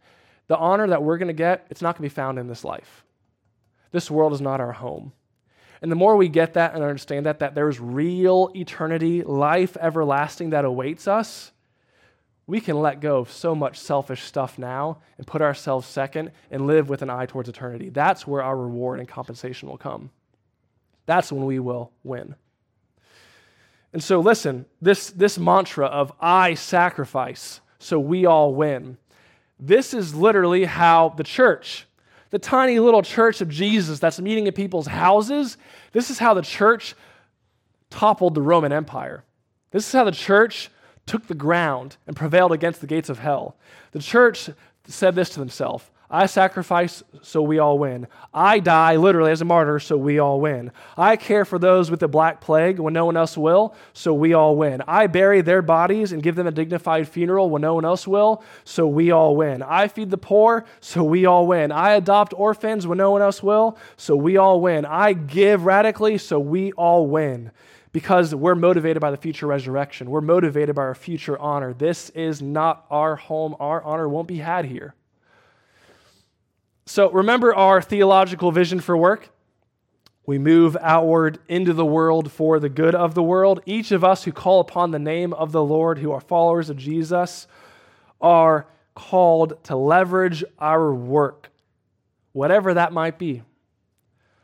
The honor that we're going to get, it's not going to be found in this life. This world is not our home. And the more we get that and understand that, that there's real eternity, life everlasting that awaits us, we can let go of so much selfish stuff now and put ourselves second and live with an eye towards eternity. That's where our reward and compensation will come. That's when we will win. And so, listen, this, this mantra of I sacrifice so we all win, this is literally how the church, the tiny little church of Jesus that's meeting at people's houses, this is how the church toppled the Roman Empire. This is how the church took the ground and prevailed against the gates of hell. The church said this to themselves I sacrifice so we all win. I die literally as a martyr so we all win. I care for those with the black plague when no one else will so we all win. I bury their bodies and give them a dignified funeral when no one else will so we all win. I feed the poor so we all win. I adopt orphans when no one else will so we all win. I give radically so we all win because we're motivated by the future resurrection. We're motivated by our future honor. This is not our home. Our honor won't be had here. So remember our theological vision for work? We move outward into the world for the good of the world. Each of us who call upon the name of the Lord, who are followers of Jesus, are called to leverage our work, whatever that might be,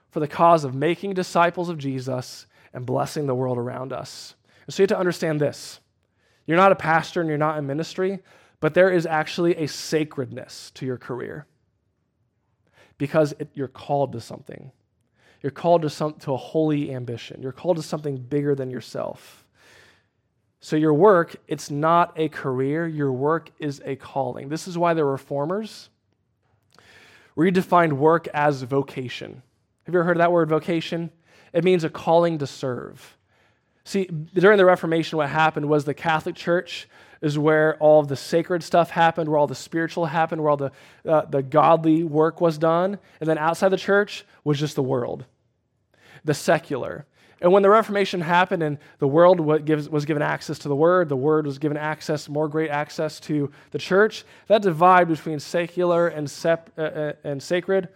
for the cause of making disciples of Jesus and blessing the world around us. so you have to understand this. You're not a pastor and you're not in ministry, but there is actually a sacredness to your career because it, you're called to something. You're called to, some, to a holy ambition. You're called to something bigger than yourself. So your work, it's not a career, your work is a calling. This is why the reformers redefined work as vocation. Have you ever heard of that word vocation? It means a calling to serve. See, during the Reformation, what happened was the Catholic Church is where all of the sacred stuff happened, where all the spiritual happened, where all the, uh, the godly work was done. And then outside the church was just the world, the secular. And when the Reformation happened and the world was given access to the Word, the Word was given access, more great access to the church, that divide between secular and, sep- uh, uh, and sacred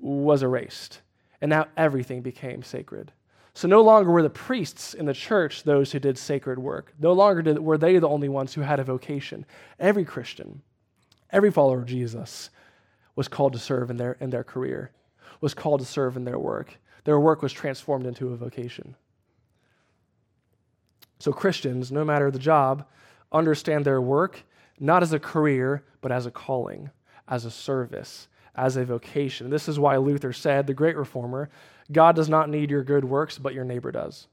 was erased. And now everything became sacred. So no longer were the priests in the church those who did sacred work. No longer did, were they the only ones who had a vocation. Every Christian, every follower of Jesus was called to serve in their, in their career, was called to serve in their work their work was transformed into a vocation. So, Christians, no matter the job, understand their work not as a career, but as a calling, as a service, as a vocation. This is why Luther said, the great reformer, God does not need your good works, but your neighbor does.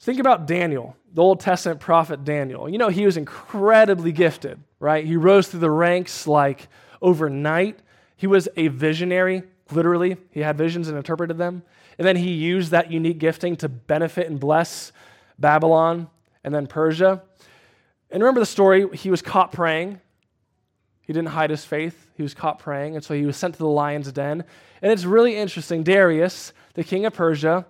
Think about Daniel, the Old Testament prophet Daniel. You know, he was incredibly gifted, right? He rose through the ranks like overnight. He was a visionary, literally. He had visions and interpreted them. And then he used that unique gifting to benefit and bless Babylon and then Persia. And remember the story? He was caught praying. He didn't hide his faith. He was caught praying. And so he was sent to the lion's den. And it's really interesting. Darius, the king of Persia,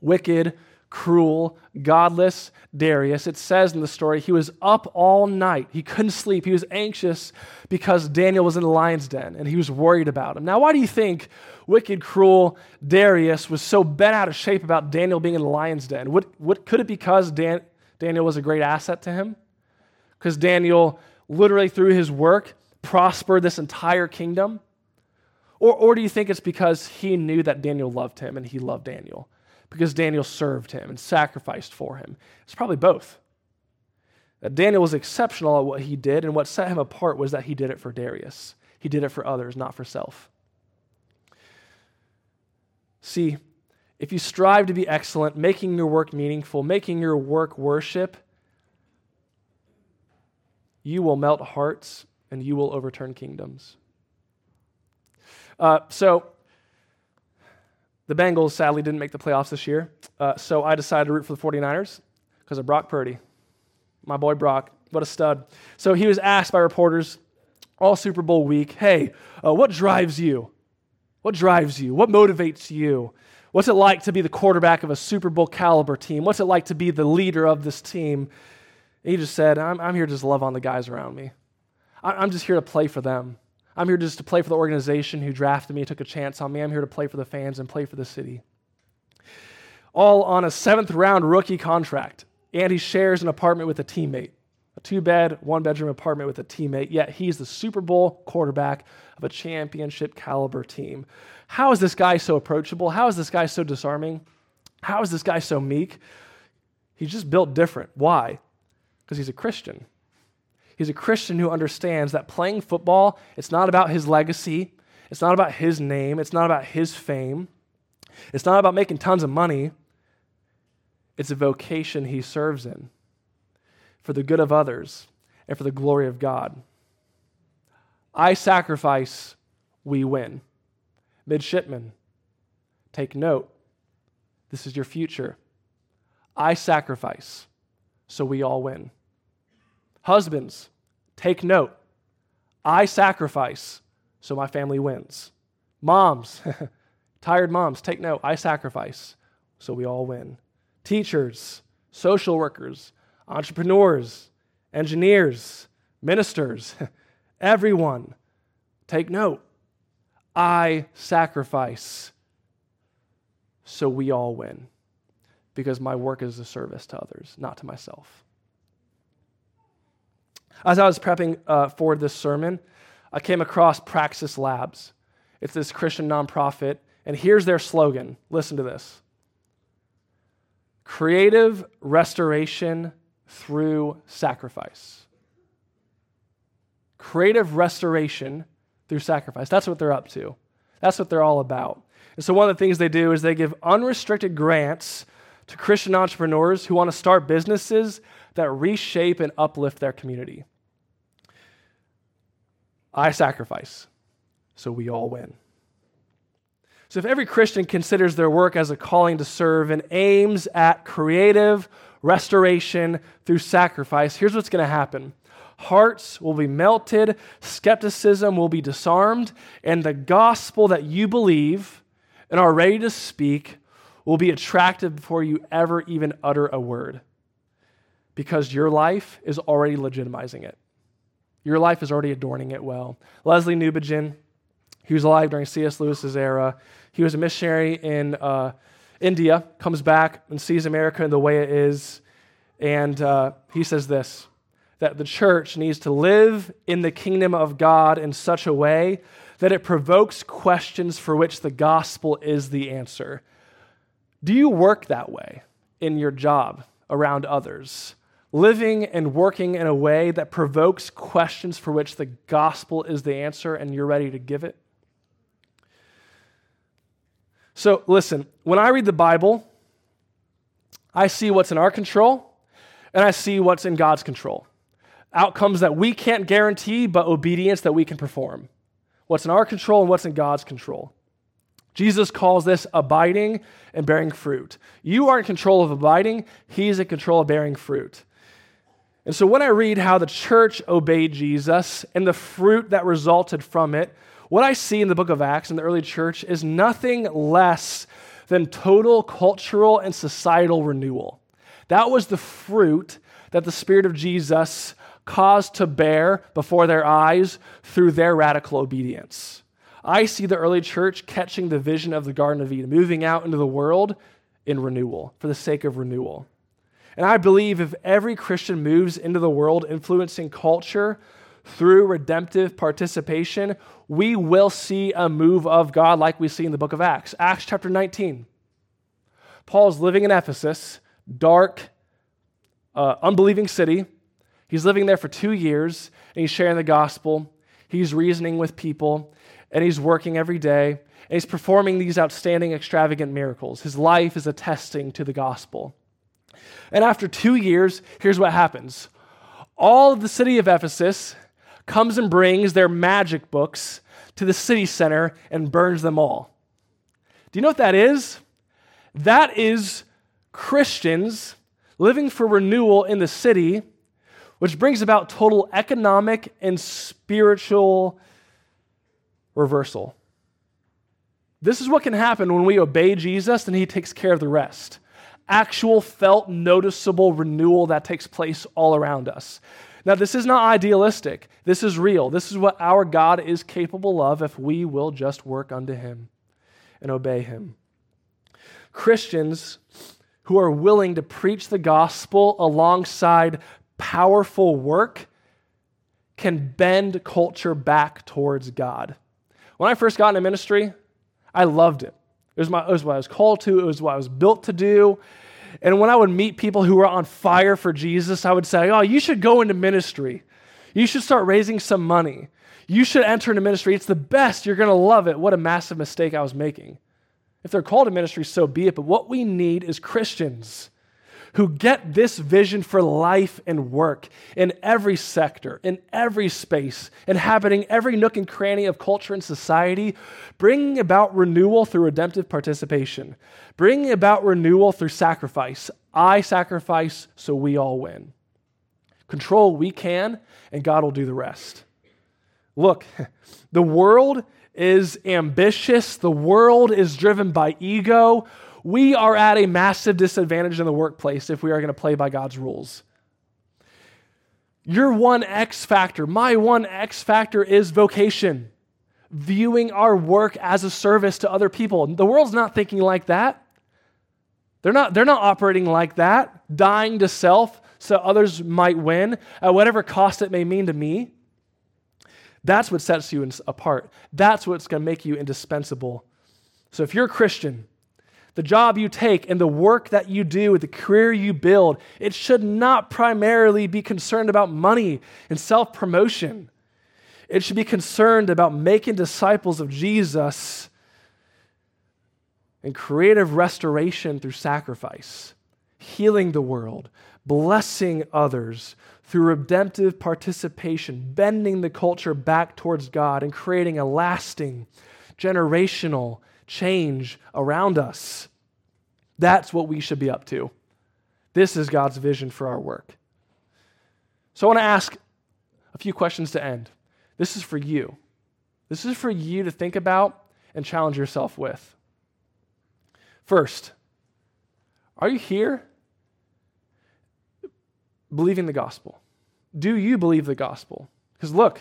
wicked, cruel, godless Darius, it says in the story, he was up all night. He couldn't sleep. He was anxious because Daniel was in the lion's den and he was worried about him. Now, why do you think wicked, cruel Darius was so bent out of shape about Daniel being in the lion's den? What, what, could it be because Dan, Daniel was a great asset to him? Because Daniel, literally through his work, prospered this entire kingdom? Or, or do you think it's because he knew that Daniel loved him and he loved Daniel? because Daniel served him and sacrificed for him. It's probably both. That Daniel was exceptional at what he did, and what set him apart was that he did it for Darius. He did it for others, not for self. See, if you strive to be excellent, making your work meaningful, making your work worship, you will melt hearts and you will overturn kingdoms. Uh, so, the Bengals sadly didn't make the playoffs this year, uh, so I decided to root for the 49ers because of Brock Purdy. My boy Brock, what a stud. So he was asked by reporters all Super Bowl week, hey, uh, what drives you? What drives you? What motivates you? What's it like to be the quarterback of a Super Bowl caliber team? What's it like to be the leader of this team? And he just said, I'm, I'm here to just love on the guys around me. I'm just here to play for them. I'm here just to play for the organization who drafted me, took a chance on me. I'm here to play for the fans and play for the city. All on a seventh round rookie contract. And he shares an apartment with a teammate, a two bed, one bedroom apartment with a teammate. Yet he's the Super Bowl quarterback of a championship caliber team. How is this guy so approachable? How is this guy so disarming? How is this guy so meek? He's just built different. Why? Because he's a Christian. He's a Christian who understands that playing football, it's not about his legacy, it's not about his name, it's not about his fame, it's not about making tons of money. It's a vocation he serves in for the good of others and for the glory of God. I sacrifice, we win. Midshipmen, take note. This is your future. I sacrifice, so we all win. Husbands, take note. I sacrifice so my family wins. Moms, (laughs) tired moms, take note. I sacrifice so we all win. Teachers, social workers, entrepreneurs, engineers, ministers, (laughs) everyone, take note. I sacrifice so we all win because my work is a service to others, not to myself. As I was prepping uh, for this sermon, I came across Praxis Labs. It's this Christian nonprofit, and here's their slogan. Listen to this Creative restoration through sacrifice. Creative restoration through sacrifice. That's what they're up to. That's what they're all about. And so, one of the things they do is they give unrestricted grants to Christian entrepreneurs who want to start businesses that reshape and uplift their community. I sacrifice, so we all win. So, if every Christian considers their work as a calling to serve and aims at creative restoration through sacrifice, here's what's going to happen hearts will be melted, skepticism will be disarmed, and the gospel that you believe and are ready to speak will be attractive before you ever even utter a word because your life is already legitimizing it. Your life is already adorning it well. Lesslie Newbigin, he was alive during C.S. Lewis's era. He was a missionary in uh, India, comes back and sees America in the way it is, and uh, he says this that the church needs to live in the kingdom of God in such a way that it provokes questions for which the gospel is the answer. Do you work that way in your job around others? Living and working in a way that provokes questions for which the gospel is the answer and you're ready to give it? So, listen, when I read the Bible, I see what's in our control and I see what's in God's control outcomes that we can't guarantee, but obedience that we can perform. What's in our control and what's in God's control. Jesus calls this abiding and bearing fruit. You are in control of abiding, He's in control of bearing fruit. And so when I read how the church obeyed Jesus and the fruit that resulted from it, what I see in the book of Acts in the early church is nothing less than total cultural and societal renewal. That was the fruit that the Spirit of Jesus caused to bear before their eyes through their radical obedience. I see the early church catching the vision of the Garden of Eden, moving out into the world in renewal, for the sake of renewal. And I believe if every Christian moves into the world influencing culture through redemptive participation, we will see a move of God like we see in the book of Acts. Acts chapter 19. Paul's living in Ephesus, dark, uh, unbelieving city. He's living there for two years and he's sharing the gospel. He's reasoning with people and he's working every day and he's performing these outstanding, extravagant miracles. His life is attesting to the gospel. And after two years, here's what happens all of the city of Ephesus comes and brings their magic books to the city center and burns them all. Do you know what that is? That is Christians living for renewal in the city which brings about total economic and spiritual reversal. This is what can happen when we obey Jesus and he takes care of the rest. Actual, felt, noticeable renewal that takes place all around us. Now, this is not idealistic. This is real. This is what our God is capable of if we will just work unto him and obey him. Christians who are willing to preach the gospel alongside powerful work can bend culture back towards God. When I first got into ministry, I loved it. It was, my, it was what I was called to, it was what I was built to do. And when I would meet people who were on fire for Jesus, I would say, Oh, you should go into ministry. You should start raising some money. You should enter into ministry. It's the best. You're going to love it. What a massive mistake I was making. If they're called to ministry, so be it. But what we need is Christians who get this vision for life and work in every sector, in every space, inhabiting every nook and cranny of culture and society, bringing about renewal through redemptive participation, bringing about renewal through sacrifice. I sacrifice so we all win. Control we can, and God will do the rest. Look, (laughs) the world is ambitious, the world is driven by ego we are at a massive disadvantage in the workplace if we are going to play by God's rules. Your one X factor, my one X factor is vocation, viewing our work as a service to other people. The world's not thinking like that. They're not, they're not operating like that, dying to self so others might win at whatever cost it may mean to me. That's what sets you apart. That's what's going to make you indispensable. So if you're a Christian, the job you take and the work that you do, the career you build, it should not primarily be concerned about money and self promotion. It should be concerned about making disciples of Jesus and creative restoration through sacrifice, healing the world, blessing others through redemptive participation, bending the culture back towards God, and creating a lasting, generational change around us. That's what we should be up to. This is God's vision for our work. So I want to ask a few questions to end. This is for you. This is for you to think about and challenge yourself with. First, are you here believing the gospel? Do you believe the gospel? Because look,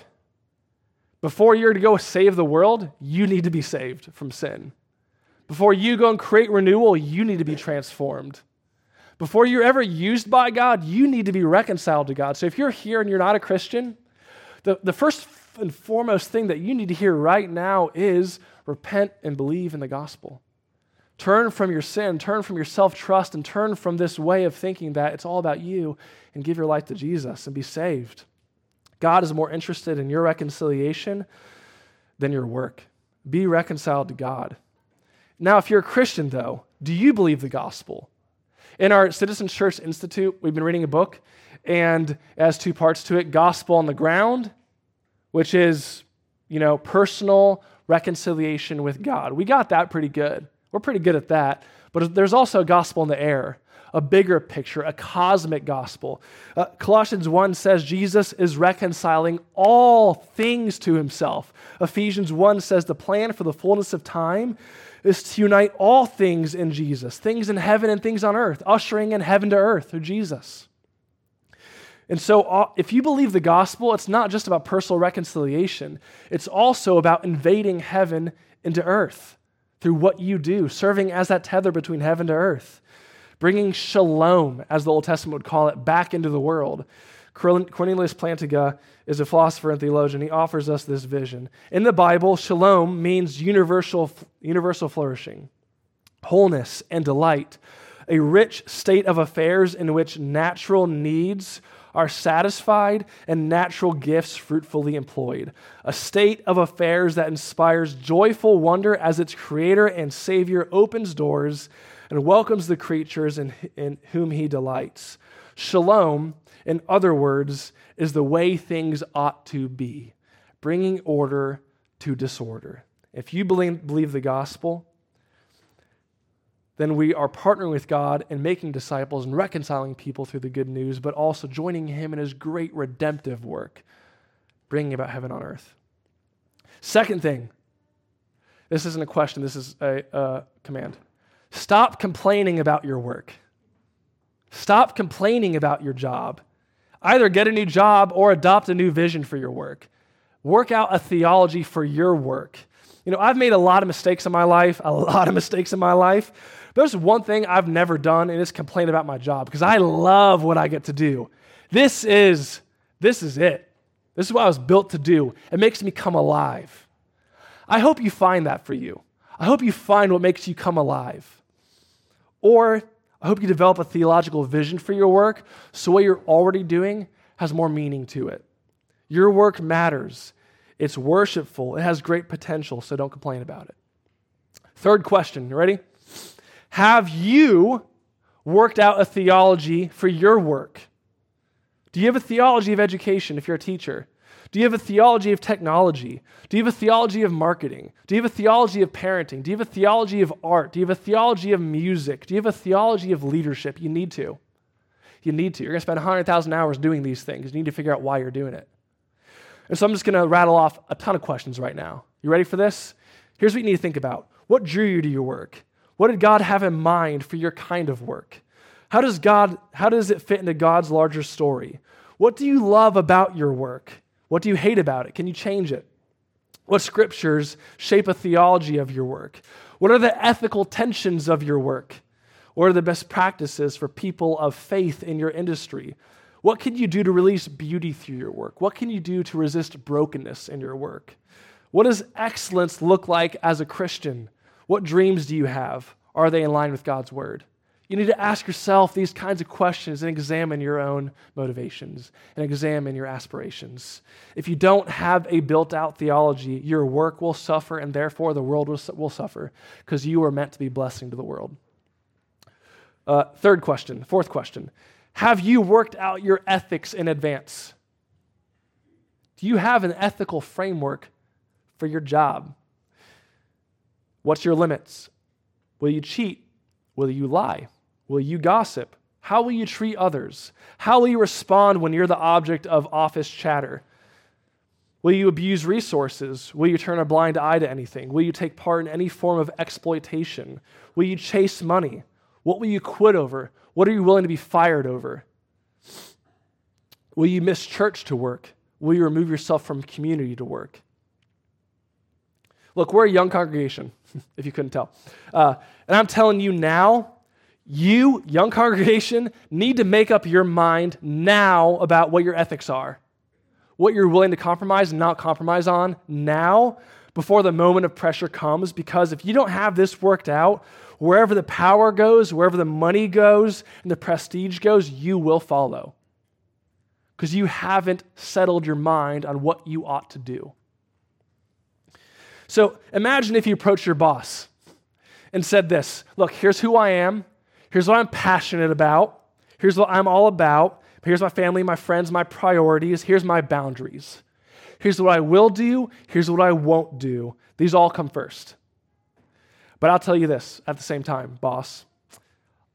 before you're to go save the world, you need to be saved from sin. Before you go and create renewal, you need to be transformed. Before you're ever used by God, you need to be reconciled to God. So if you're here and you're not a Christian, the, the first and foremost thing that you need to hear right now is repent and believe in the gospel. Turn from your sin, turn from your self trust, and turn from this way of thinking that it's all about you and give your life to Jesus and be saved. God is more interested in your reconciliation than your work. Be reconciled to God. Now, if you're a Christian, though, do you believe the gospel? In our Citizen Church Institute, we've been reading a book, and it has two parts to it Gospel on the Ground, which is, you know, personal reconciliation with God. We got that pretty good. We're pretty good at that. But there's also gospel in the air, a bigger picture, a cosmic gospel. Uh, Colossians 1 says Jesus is reconciling all things to himself. Ephesians 1 says the plan for the fullness of time is to unite all things in Jesus, things in heaven and things on earth, ushering in heaven to earth through Jesus. And so, uh, if you believe the gospel, it's not just about personal reconciliation, it's also about invading heaven into earth through what you do, serving as that tether between heaven to earth, bringing shalom, as the Old Testament would call it, back into the world. Cornelius Plantinga is a philosopher and theologian. He offers us this vision. In the Bible, shalom means universal, universal flourishing, wholeness, and delight, a rich state of affairs in which natural needs are satisfied and natural gifts fruitfully employed. A state of affairs that inspires joyful wonder as its creator and savior opens doors and welcomes the creatures in, in whom he delights. Shalom in other words, is the way things ought to be, bringing order to disorder. If you believe, believe the gospel, then we are partnering with God and making disciples and reconciling people through the good news, but also joining Him in His great redemptive work, bringing about heaven on earth. Second thing, this isn't a question, this is a, a command. Stop complaining about your work. Stop complaining about your job. Either get a new job or adopt a new vision for your work. Work out a theology for your work. You know, I've made a lot of mistakes in my life, a lot of (laughs) mistakes in my life. There's one thing I've never done, and it's complain about my job because I love what I get to do. This is this is it. This is what I was built to do. It makes me come alive. I hope you find that for you. I hope you find what makes you come alive. Or I hope you develop a theological vision for your work so what you're already doing has more meaning to it. Your work matters. It's worshipful. It has great potential, so don't complain about it. Third question, you ready? Have you worked out a theology for your work? Do you have a theology of education if you're a teacher? Do you have a theology of technology? Do you have a theology of marketing? Do you have a theology of parenting? Do you have a theology of art? Do you have a theology of music? Do you have a theology of leadership? You need to. You need to. You're going to spend 100,000 hours doing these things. You need to figure out why you're doing it. And so I'm just going to rattle off a ton of questions right now. You ready for this? Here's what you need to think about What drew you to your work? What did God have in mind for your kind of work? How does God how does it fit into God's larger story? What do you love about your work? What do you hate about it? Can you change it? What scriptures shape a theology of your work? What are the ethical tensions of your work? What are the best practices for people of faith in your industry? What can you do to release beauty through your work? What can you do to resist brokenness in your work? What does excellence look like as a Christian? What dreams do you have? Are they in line with God's word? You need to ask yourself these kinds of questions and examine your own motivations and examine your aspirations. If you don't have a built out theology, your work will suffer and therefore the world will, suffer because you are meant to be blessing to the world. Uh, third question, fourth question Have you worked out your ethics in advance? Do you have an ethical framework for your job? What's your limits? Will you cheat? Will you lie? Will you gossip? How will you treat others? How will you respond when you're the object of office chatter? Will you abuse resources? Will you turn a blind eye to anything? Will you take part in any form of exploitation? Will you chase money? What will you quit over? What are you willing to be fired over? Will you miss church to work? Will you remove yourself from community to work? Look, we're a young congregation, (laughs) if you couldn't tell. Uh, and I'm telling you now, you, young congregation, need to make up your mind now about what your ethics are, what you're willing to compromise and not compromise on now before the moment of pressure comes. Because if you don't have this worked out, wherever the power goes, wherever the money goes, and the prestige goes, you will follow. Because you haven't settled your mind on what you ought to do. So imagine if you approached your boss and said this Look, here's who I am. Here's what I'm passionate about. Here's what I'm all about. Here's my family, my friends, my priorities. Here's my boundaries. Here's what I will do. Here's what I won't do. These all come first. But I'll tell you this at the same time, boss.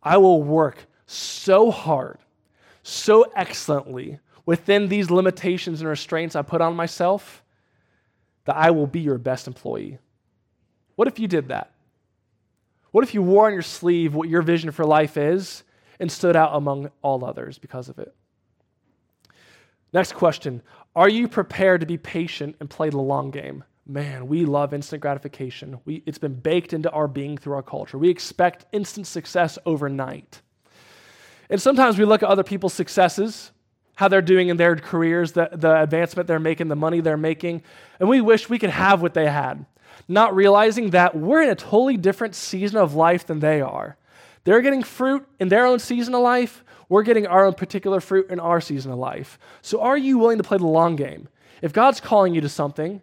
I will work so hard, so excellently within these limitations and restraints I put on myself that I will be your best employee. What if you did that? What if you wore on your sleeve what your vision for life is and stood out among all others because of it? Next question Are you prepared to be patient and play the long game? Man, we love instant gratification. We, it's been baked into our being through our culture. We expect instant success overnight. And sometimes we look at other people's successes how they're doing in their careers, the, the advancement they're making, the money they're making. And we wish we could have what they had, not realizing that we're in a totally different season of life than they are. They're getting fruit in their own season of life. We're getting our own particular fruit in our season of life. So, are you willing to play the long game? If God's calling you to something,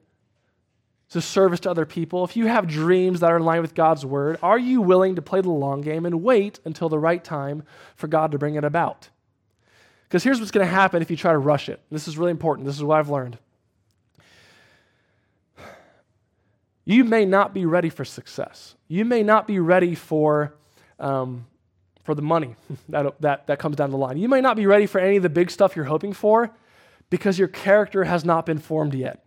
to service to other people, if you have dreams that are in line with God's word, are you willing to play the long game and wait until the right time for God to bring it about? Because here's what's going to happen if you try to rush it. This is really important. This is what I've learned. You may not be ready for success. You may not be ready for, um, for the money (laughs) that, that, that comes down the line. You may not be ready for any of the big stuff you're hoping for because your character has not been formed yet.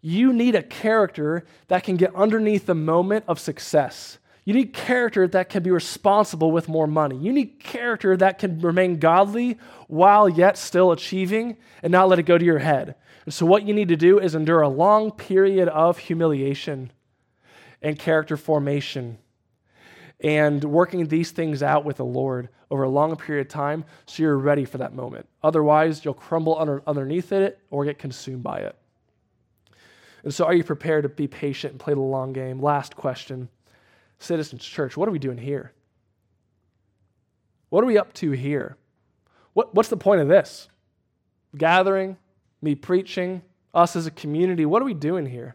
You need a character that can get underneath the moment of success you need character that can be responsible with more money. You need character that can remain godly while yet still achieving and not let it go to your head. And so, what you need to do is endure a long period of humiliation and character formation and working these things out with the Lord over a long period of time so you're ready for that moment. Otherwise, you'll crumble under, underneath it or get consumed by it. And so, are you prepared to be patient and play the long game? Last question. Citizens Church, what are we doing here? What are we up to here? What, what's the point of this? Gathering, me preaching, us as a community, what are we doing here?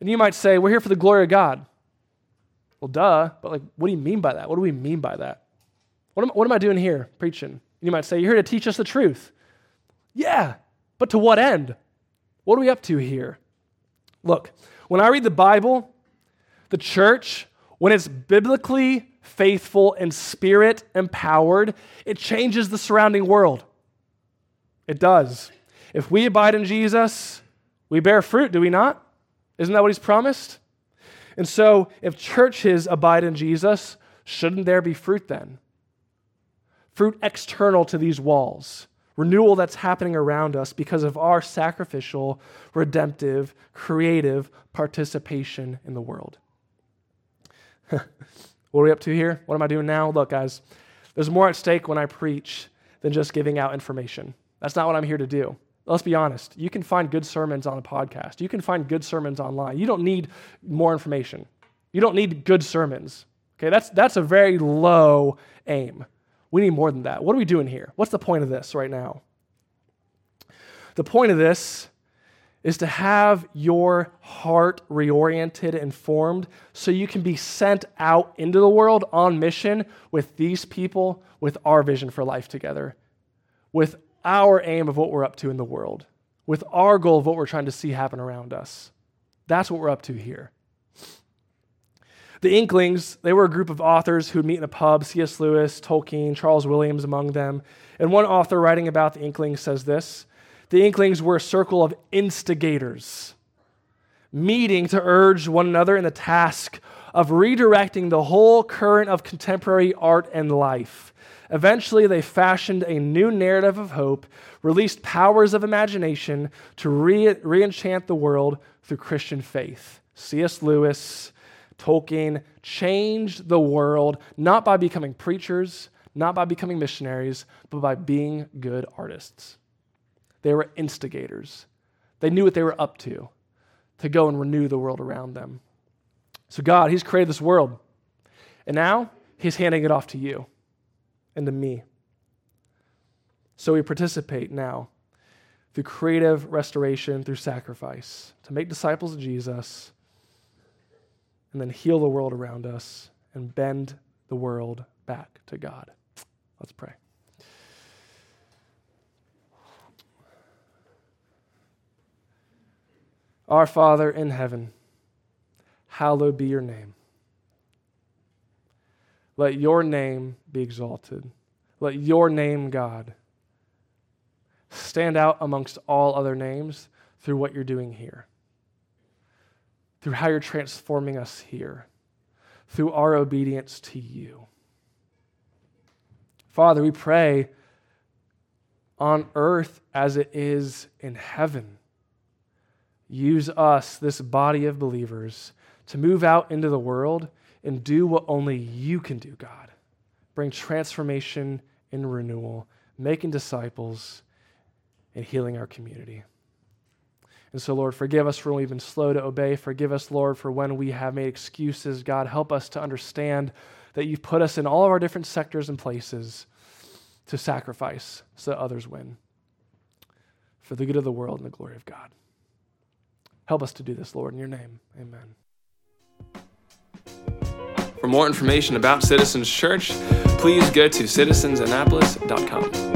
And you might say, we're here for the glory of God. Well, duh, but like, what do you mean by that? What do we mean by that? What am, what am I doing here preaching? You might say, you're here to teach us the truth. Yeah, but to what end? What are we up to here? Look, when I read the Bible, the church when it's biblically faithful and spirit empowered, it changes the surrounding world. It does. If we abide in Jesus, we bear fruit, do we not? Isn't that what he's promised? And so, if churches abide in Jesus, shouldn't there be fruit then? Fruit external to these walls, renewal that's happening around us because of our sacrificial, redemptive, creative participation in the world. (laughs) what are we up to here? What am I doing now? Look, guys, there's more at stake when I preach than just giving out information. That's not what I'm here to do. Let's be honest. You can find good sermons on a podcast. You can find good sermons online. You don't need more information. You don't need good sermons. Okay, that's, that's a very low aim. We need more than that. What are we doing here? What's the point of this right now? The point of this is to have your heart reoriented and formed so you can be sent out into the world on mission with these people, with our vision for life together, with our aim of what we're up to in the world, with our goal of what we're trying to see happen around us. That's what we're up to here. The Inklings, they were a group of authors who would meet in a pub, C.S. Lewis, Tolkien, Charles Williams among them. And one author writing about the Inklings says this The Inklings were a circle of instigators, meeting to urge one another in the task of redirecting the whole current of contemporary art and life. Eventually, they fashioned a new narrative of hope, released powers of imagination to re enchant the world through Christian faith. C.S. Lewis, Tolkien changed the world not by becoming preachers, not by becoming missionaries, but by being good artists. They were instigators. They knew what they were up to, to go and renew the world around them. So, God, He's created this world. And now He's handing it off to you and to me. So we participate now through creative restoration, through sacrifice, to make disciples of Jesus and then heal the world around us and bend the world back to God. Let's pray. Our Father in heaven, hallowed be your name. Let your name be exalted. Let your name, God, stand out amongst all other names through what you're doing here through how you're transforming us here, through our obedience to you. Father, we pray on earth as it is in heaven. Use us, this body of believers, to move out into the world and do what only you can do, God. Bring transformation and renewal, making disciples, and healing our community. And so, Lord, forgive us for when we've been slow to obey. Forgive us, Lord, for when we have made excuses. God, help us to understand that you've put us in all of our different sectors and places to sacrifice so that others win for the good of the world and the glory of God. Help us to do this, Lord, in your name. Amen. For more information about Citizens Church, please go to citizensannapolis.com.